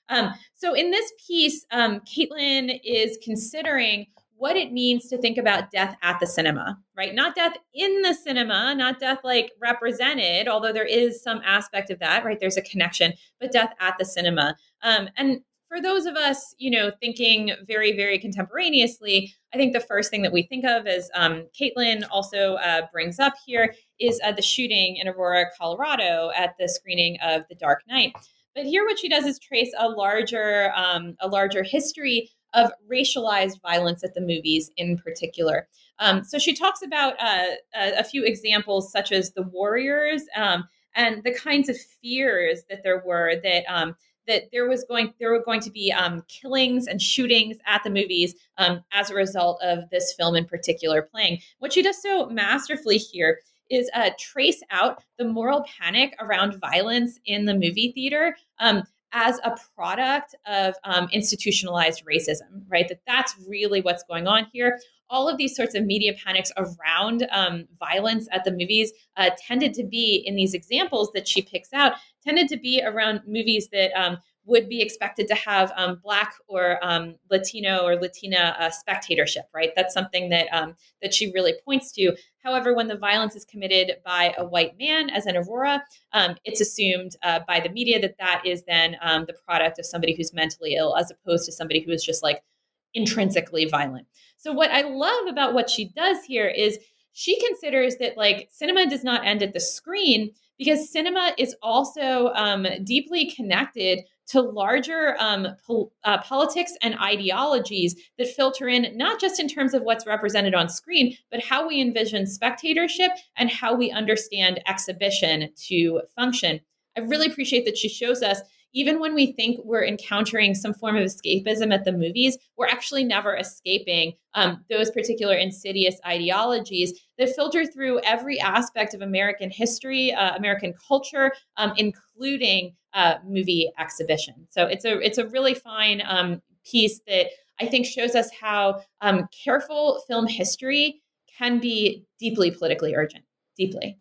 Um, so in this piece, um, Caitlin is considering what it means to think about death at the cinema, right? Not death in the cinema, not death like represented, although there is some aspect of that, right? There's a connection, but death at the cinema. Um, and for those of us, you know, thinking very, very contemporaneously, I think the first thing that we think of, as um, Caitlin also uh, brings up here, is uh, the shooting in Aurora, Colorado, at the screening of The Dark Knight. But here, what she does is trace a larger, um, a larger history of racialized violence at the movies in particular. Um, so she talks about uh, a, few examples, such as the Warriors um, and the kinds of fears that there were that. Um, that there was going there were going to be um, killings and shootings at the movies um, as a result of this film in particular playing. What she does so masterfully here is uh, trace out the moral panic around violence in the movie theater um, as a product of um, institutionalized racism, right? That that's really what's going on here. All of these sorts of media panics around um, violence at the movies uh, tended to be, in these examples that she picks out, tended to be around movies that um, would be expected to have um, Black or um, Latino or Latina uh, spectatorship, right? That's something that um, that she really points to. However, when the violence is committed by a white man, as in Aurora, um, it's assumed uh, by the media that that is then um, the product of somebody who's mentally ill, as opposed to somebody who is just like intrinsically violent. So, what I love about what she does here is she considers that like cinema does not end at the screen because cinema is also um, deeply connected to larger um, uh, politics and ideologies that filter in not just in terms of what's represented on screen, but how we envision spectatorship and how we understand exhibition to function. I really appreciate that she shows us even when we think we're encountering some form of escapism at the movies, we're actually never escaping um, those particular insidious ideologies that filter through every aspect of American history, uh, American culture, um, including uh, movie exhibition. So it's a it's a really fine um, piece that I think shows us how um, careful film history can be deeply politically urgent, deeply.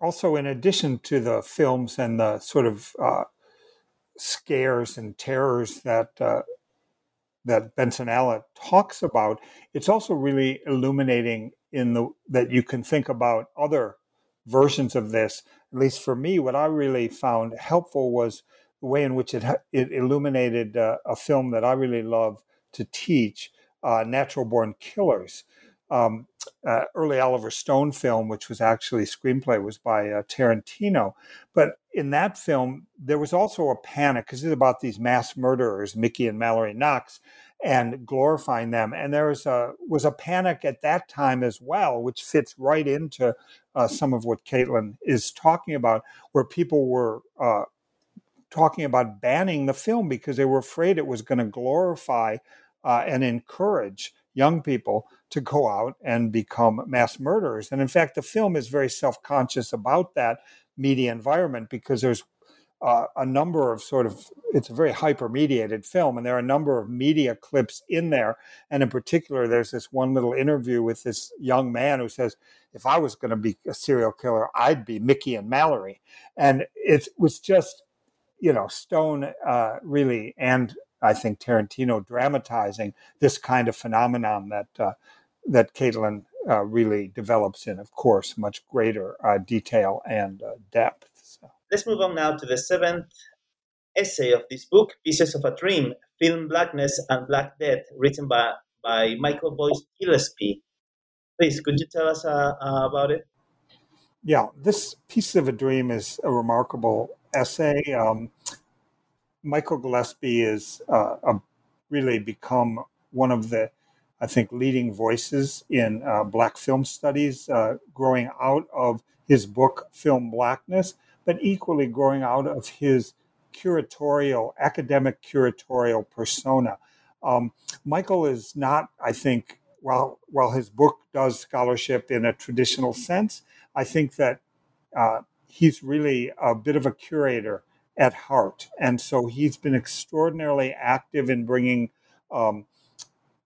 Also, in addition to the films and the sort of uh, scares and terrors that uh, that Benson Allott talks about, it's also really illuminating in the that you can think about other versions of this. At least for me, what I really found helpful was the way in which it it illuminated uh, a film that I really love to teach, uh, Natural Born Killers. Um, uh, early Oliver Stone film, which was actually screenplay, was by uh, Tarantino. But in that film, there was also a panic because it's about these mass murderers, Mickey and Mallory Knox, and glorifying them. And there was a was a panic at that time as well, which fits right into uh, some of what Caitlin is talking about, where people were uh, talking about banning the film because they were afraid it was going to glorify uh, and encourage young people to go out and become mass murderers. And in fact, the film is very self conscious about that media environment because there's uh, a number of sort of it's a very hyper mediated film and there are a number of media clips in there and in particular there's this one little interview with this young man who says if i was going to be a serial killer i'd be mickey and mallory and it was just you know stone uh, really and i think tarantino dramatizing this kind of phenomenon that uh, that Caitlin uh, really develops in, of course, much greater uh, detail and uh, depth. So. Let's move on now to the seventh essay of this book, Pieces of a Dream Film Blackness and Black Death, written by, by Michael Boyce Gillespie. Please, could you tell us uh, uh, about it? Yeah, this Piece of a Dream is a remarkable essay. Um, Michael Gillespie is uh, a, really become one of the, I think, leading voices in uh, Black film studies, uh, growing out of his book Film Blackness, but equally growing out of his curatorial, academic curatorial persona. Um, Michael is not, I think, while while his book does scholarship in a traditional sense, I think that uh, he's really a bit of a curator at heart, and so he's been extraordinarily active in bringing um,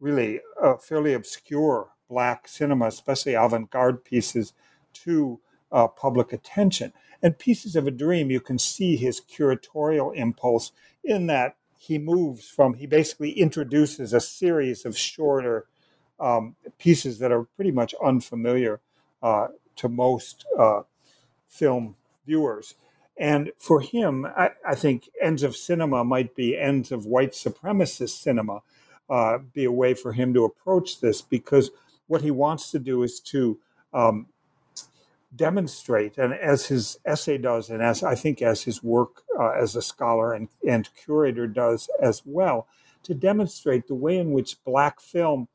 really uh, fairly obscure black cinema, especially avant-garde pieces, to uh, public attention. And Pieces of a Dream, you can see his curatorial impulse in that he moves from, he basically introduces a series of shorter um, pieces that are pretty much unfamiliar uh, to most uh, film viewers. And for him, I, I, think ends of cinema might be ends of white supremacist cinema, uh, be a way for him to approach this because what he wants to do is to um, demonstrate, and as his essay does, and as I think as his work uh, as a scholar and, and curator does as well, to demonstrate the way in which black film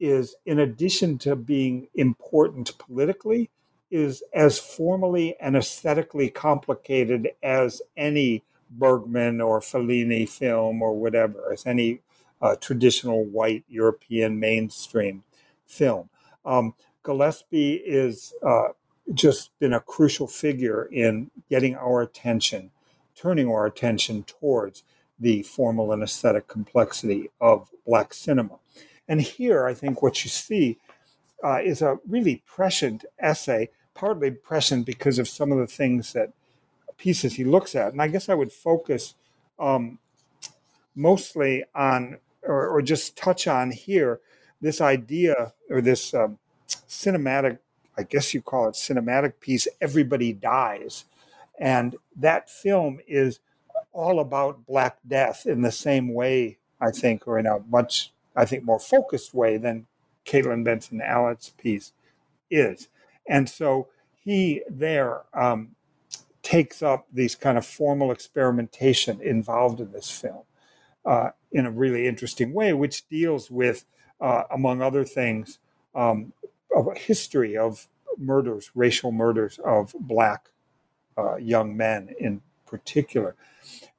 is, in addition to being important politically, is as formally and aesthetically complicated as any Bergman or Fellini film or whatever, as any uh, traditional white European mainstream film. Um, Gillespie is uh, just been a crucial figure in getting our attention, turning our attention towards the formal and aesthetic complexity of Black cinema. And here, I think what you see uh, is a really prescient essay, partly prescient because of some of the things that pieces he looks at. And I guess I would focus um, mostly on, or, or, just touch on here, this idea or this um, cinematic I guess you call it cinematic piece, Everybody Dies. And that film is all about Black Death in the same way, I think, or in a much, I think, more focused way than Caitlin Benson Allott's piece is. And so he there um, takes up these kind of formal experimentation involved in this film uh, in a really interesting way, which deals with, uh, among other things, um, a history of murders, racial murders of black uh, young men in particular.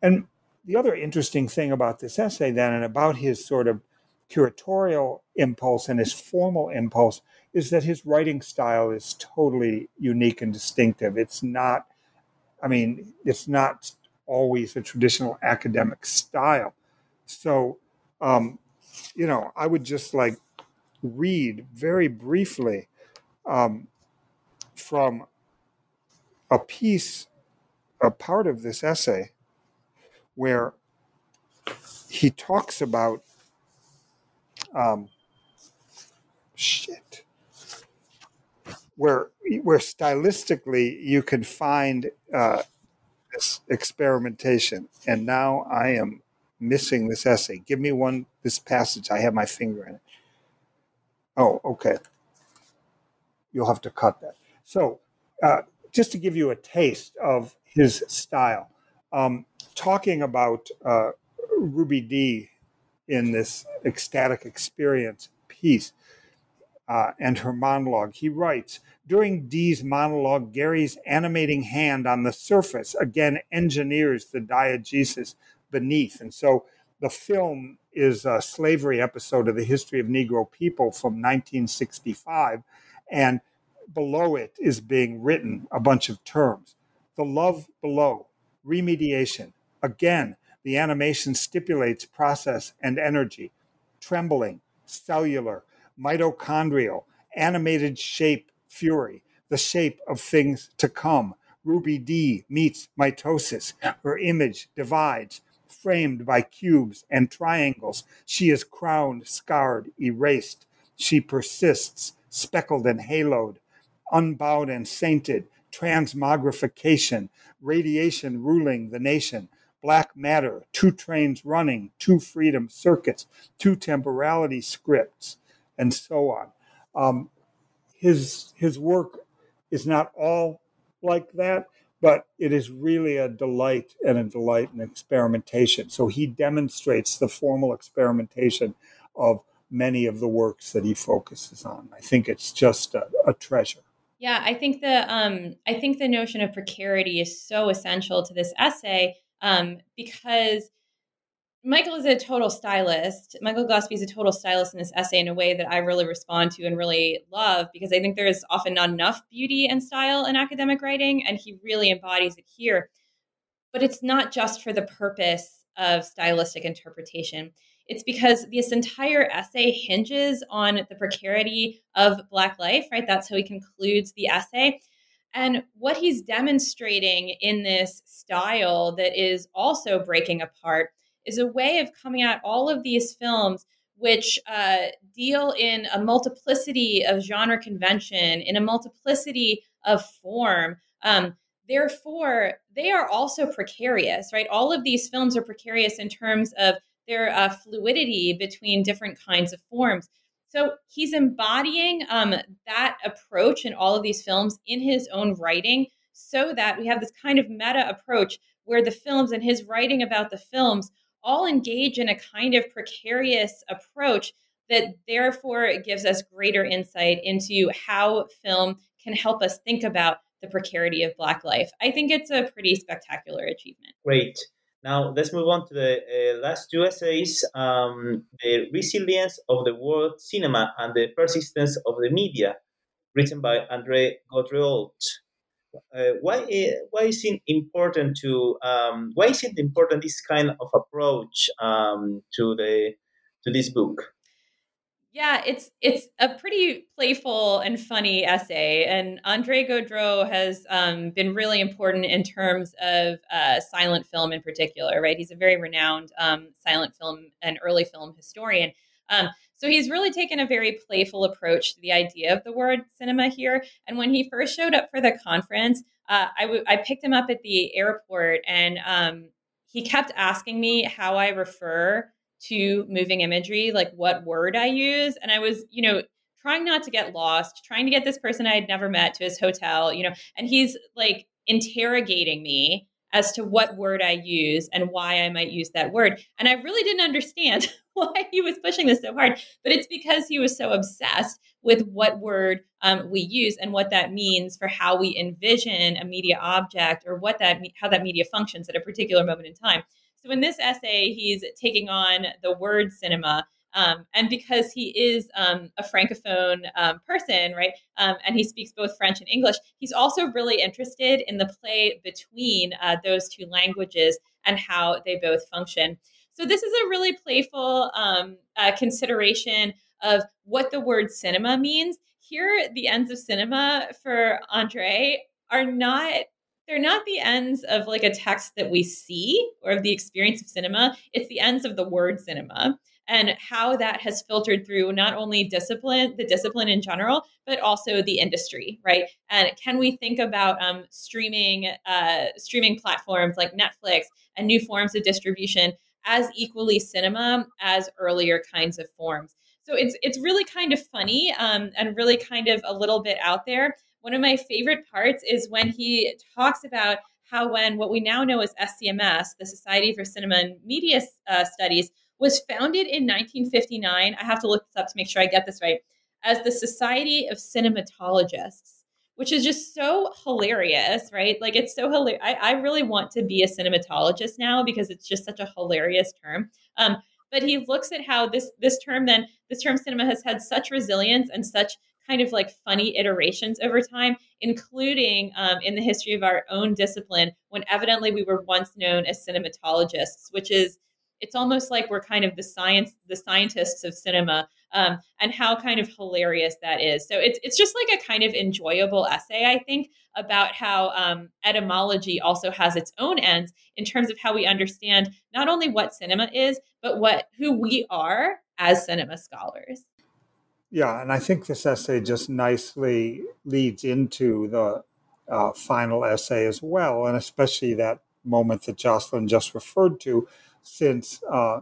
And the other interesting thing about this essay, then, and about his sort of curatorial impulse and his formal impulse, is that his writing style is totally unique and distinctive. It's not, I mean, it's not always a traditional academic style. So, um, you know, I would just like read very briefly um, from a piece, a part of this essay, where he talks about um, shit, where where stylistically you can find uh, this experimentation. And now I am missing this essay. Give me one this passage. I have my finger in it. Oh, okay. You'll have to cut that. So, uh, just to give you a taste of his style, um, talking about uh, Ruby Dee in this ecstatic experience piece uh, and her monologue, he writes During Dee's monologue, Gary's animating hand on the surface again engineers the diegesis beneath. And so the film is a slavery episode of the history of Negro people from 1965. And below it is being written a bunch of terms. The love below, remediation. Again, the animation stipulates process and energy, trembling, cellular, mitochondrial, animated shape, fury, the shape of things to come. Ruby Dee meets mitosis. Her image divides, framed by cubes and triangles. She is crowned, scarred, erased. She persists, speckled and haloed, unbowed and sainted, transmogrification, radiation ruling the nation, black matter, two trains running, two freedom circuits, two temporality scripts, and so on. Um, his his work is not all like that, but it is really a delight and a delight in experimentation. So he demonstrates the formal experimentation of many of the works that he focuses on. I think it's just a, a treasure. Yeah, I think the um, I think the notion of precarity is so essential to this essay um, because Michael is a total stylist. Michael Gillespie is a total stylist in this essay in a way that I really respond to and really love because I think there is often not enough beauty and style in academic writing, and he really embodies it here. But it's not just for the purpose of stylistic interpretation. It's because this entire essay hinges on the precarity of Black life, right? That's how he concludes the essay. And what he's demonstrating in this style that is also breaking apart is a way of coming at all of these films which uh, deal in a multiplicity of genre convention, in a multiplicity of form. Um, therefore, they are also precarious, right? All of these films are precarious in terms of their uh, fluidity between different kinds of forms. So he's embodying um, that approach in all of these films in his own writing so that we have this kind of meta approach where the films and his writing about the films all engage in a kind of precarious approach that therefore gives us greater insight into how film can help us think about the precarity of Black life. I think it's a pretty spectacular achievement. Great. Now let's move on to the uh, last two essays: um, the resilience of the world cinema and the persistence of the media, written by Andre Gaudreault. Uh, why why is it important to um, why is it important this kind of approach um, to the to this book? Yeah, it's it's a pretty playful and funny essay, and Andre Gaudreault has um, been really important in terms of uh, silent film in particular. Right, he's a very renowned um, silent film and early film historian. So he's really taken a very playful approach to the idea of the word cinema here. And when he first showed up for the conference, uh, I, w- I picked him up at the airport, and um, he kept asking me how I refer to moving imagery, like what word I use. And I was, you know, trying not to get lost, trying to get this person I had never met to his hotel, you know, and he's like interrogating me as to what word I use and why I might use that word. And I really didn't understand (laughs) why he was pushing this so hard, but it's because he was so obsessed with what word um, we use and what that means for how we envision a media object or what that how that media functions at a particular moment in time. So in this essay, he's taking on the word cinema. Um, and because he is um, a francophone um, person, right, um, and he speaks both French and English, he's also really interested in the play between uh, those two languages and how they both function. So this is a really playful um, uh, consideration of what the word cinema means. Here, the ends of cinema for Andre are not they're not the ends of like a text that we see or of the experience of cinema. It's the ends of the word cinema and how that has filtered through not only discipline, the discipline in general, but also the industry, right? And can we think about um, streaming, uh, streaming platforms like Netflix and new forms of distribution as equally cinema as earlier kinds of forms? So it's it's really kind of funny um, and really kind of a little bit out there one of my favorite parts is when he talks about how, when what we now know as SCMS, the Society for Cinema and Media uh, Studies, was founded in 1959. I have to look this up to make sure I get this right, as the Society of Cinematologists, which is just so hilarious, right? Like it's so hilarious. I, I really want to be a cinematologist now because it's just such a hilarious term. Um, but he looks at how this this term then this term cinema has had such resilience and such kind of like funny iterations over time, including um, in the history of our own discipline, when evidently we were once known as cinematologists, which is it's almost like we're kind of the science the scientists of cinema um, and how kind of hilarious that is. So it's, it's just like a kind of enjoyable essay i think about how um, etymology also has its own ends in terms of how we understand not only what cinema is but what who we are as cinema scholars. Yeah, and I think this essay just nicely leads into the uh, final essay as well, and especially that moment that Jocelyn just referred to, since uh,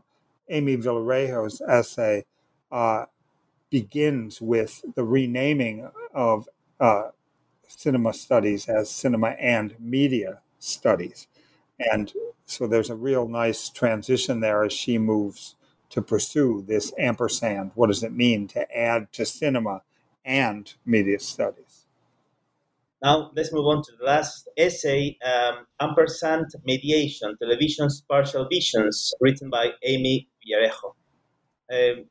Amy Villarejo's essay uh, begins with the renaming of uh, cinema studies as cinema and media studies. And so there's a real nice transition there as she moves to pursue this ampersand. What does it mean to add to cinema and media studies? Now let's move on to the last essay, um, Ampersand Mediation, Television's Partial Visions, written by Amy Villarejo. Um,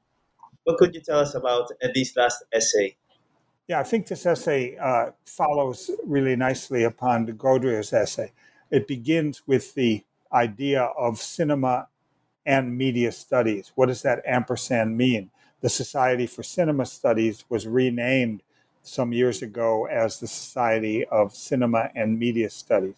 what could you tell us about uh, this last essay? Yeah, I think this essay uh, follows really nicely upon de Gaudreault's essay. It begins with the idea of cinema and media studies. What does that ampersand mean? The Society for Cinema Studies was renamed some years ago as the Society of Cinema and Media Studies.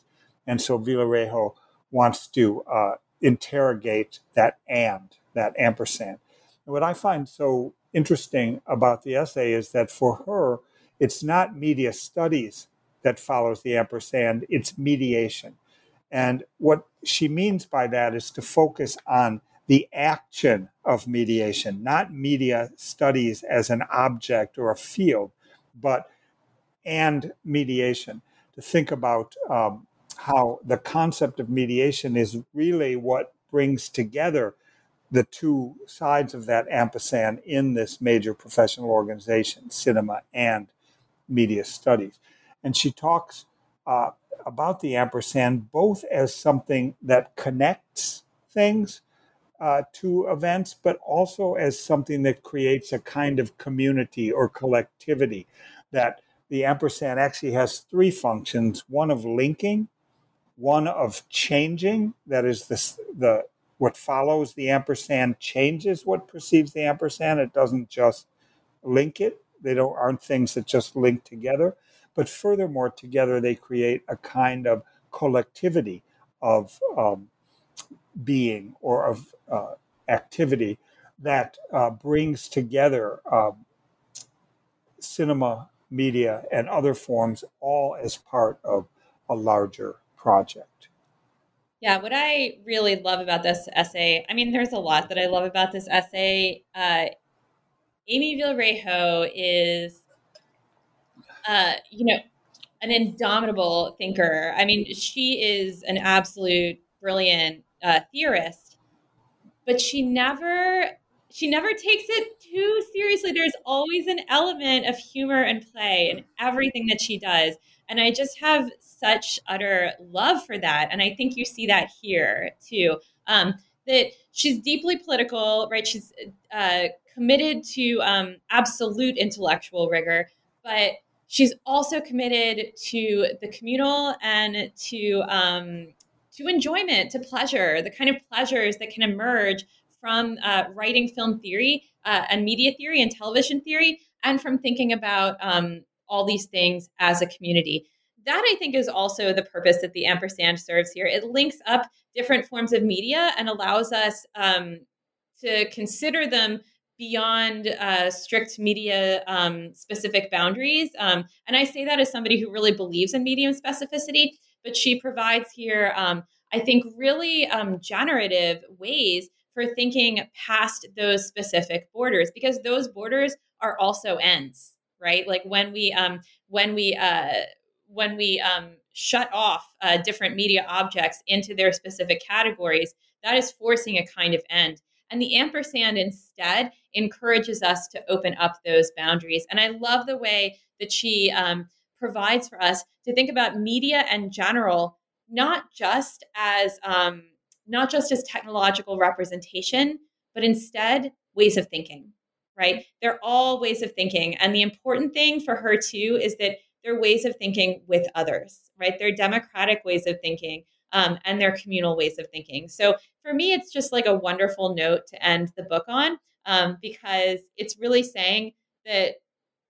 And so Villarejo wants to uh, interrogate that and, that ampersand. And what I find so interesting about the essay is that for her, it's not media studies that follows the ampersand, it's mediation. And what she means by that is to focus on the action of mediation, not media studies as an object or a field, but and mediation. To think about um, how the concept of mediation is really what brings together the two sides of that ampersand in this major professional organization, cinema and media studies. And she talks uh, about the ampersand both as something that connects things uh, to events, but also as something that creates a kind of community or collectivity. That the ampersand actually has three functions one of linking, one of changing, that is, the, the what follows the ampersand changes what perceives the ampersand. It doesn't just link it. They don't aren't things that just link together. But furthermore, together they create a kind of collectivity of um, being or of uh, activity that uh, brings together um, cinema, media, and other forms all as part of a larger project. Yeah, what I really love about this essay, I mean, there's a lot that I love about this essay. Uh, Amy Villarejo is, uh, you know, an indomitable thinker. I mean, she is an absolute brilliant uh, theorist, but she never she never takes it too seriously. There's always an element of humor and play in everything that she does. And I just have such utter love for that. And I think you see that here too. Um, that she's deeply political, right? She's uh, committed to um, absolute intellectual rigor, but she's also committed to the communal and to um, to enjoyment, to pleasure, the kind of pleasures that can emerge from uh, writing film theory uh, and media theory and television theory, and from thinking about um, all these things as a community. That I think is also the purpose that the ampersand serves here. It links up different forms of media and allows us um, to consider them beyond uh, strict media um, specific boundaries. Um, and I say that as somebody who really believes in medium specificity, but she provides here, um, I think, really um, generative ways for thinking past those specific borders because those borders are also ends, right? Like when we um, when we uh, when we um, shut off uh, different media objects into their specific categories, that is forcing a kind of end. And the ampersand instead encourages us to open up those boundaries. And I love the way that she um, provides for us to think about media in general, not just as um, not just as technological representation, but instead ways of thinking. Right? They're all ways of thinking, and the important thing for her too is that they're ways of thinking with others. Right? They're democratic ways of thinking um, and their communal ways of thinking. So for me, it's just like a wonderful note to end the book on um, because it's really saying that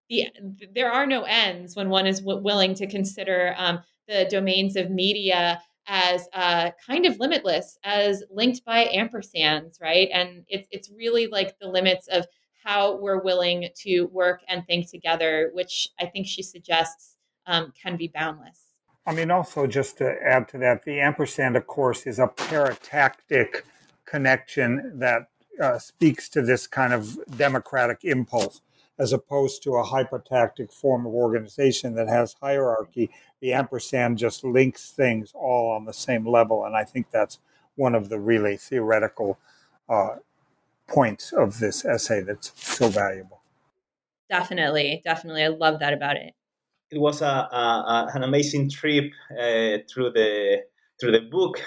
the there are no ends when one is w- willing to consider um, the domains of media as uh, kind of limitless, as linked by ampersands, right? And it's it's really like the limits of how we're willing to work and think together, which I think she suggests um, can be boundless. I mean, also just to add to that, the ampersand, of course, is a paratactic connection that uh, speaks to this kind of democratic impulse, as opposed to a hypotactic form of organization that has hierarchy. The ampersand just links things all on the same level, and I think that's one of the really theoretical uh, points of this essay that's so valuable. Definitely, definitely, I love that about it it was a, a, an amazing trip uh, through the through the book,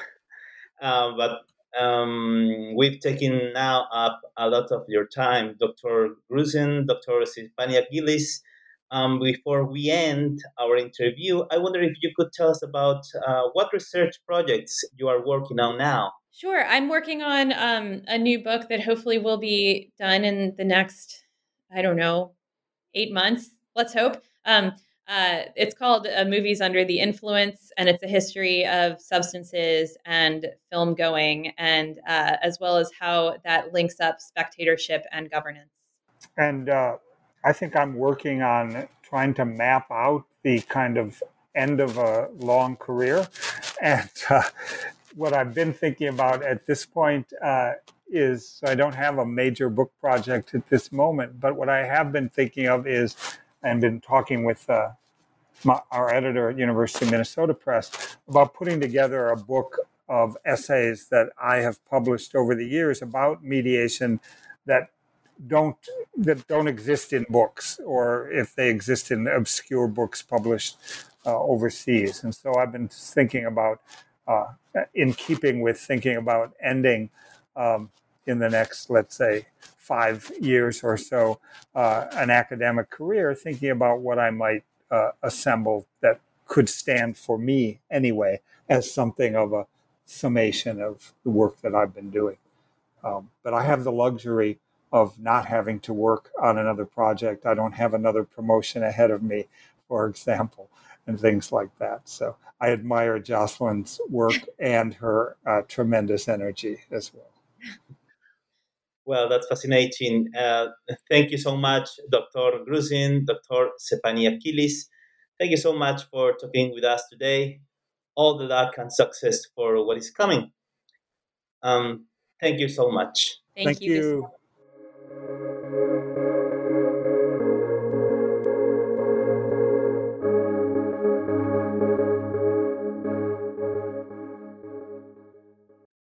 uh, but um, we've taken now up a lot of your time, Dr. Grusin, Dr. Szczepaniak-Gillece. Um, before we end our interview, I wonder if you could tell us about uh, what research projects you are working on now. Sure. I'm working on um, a new book that hopefully will be done in the next, I don't know, eight months. Let's hope. Um, uh, it's called uh, Movies Under the Influence, and it's a history of substances and film going, and uh, as well as how that links up spectatorship and governance. And uh, I think I'm working on trying to map out the kind of end of a long career. And uh, what I've been thinking about at this point uh, is I don't have a major book project at this moment, but what I have been thinking of is and been talking with uh, my, our editor at University of Minnesota Press about putting together a book of essays that I have published over the years about mediation that don't that don't exist in books or if they exist in obscure books published uh, overseas. And so I've been thinking about, uh, in keeping with thinking about ending um, in the next, let's say, five years or so, uh, an academic career, thinking about what I might uh, assemble that could stand for me anyway as something of a summation of the work that I've been doing. Um, but I have the luxury of not having to work on another project. I don't have another promotion ahead of me, for example, and things like that. So I admire Jocelyn's work and her uh, tremendous energy as well. Well, that's fascinating. Uh, thank you so much, Dr. Grusin, Dr. Szczepaniak-Gillece. Thank you so much for talking with us today. All the luck and success for what is coming. Um, thank you so much. Thank, thank you. you.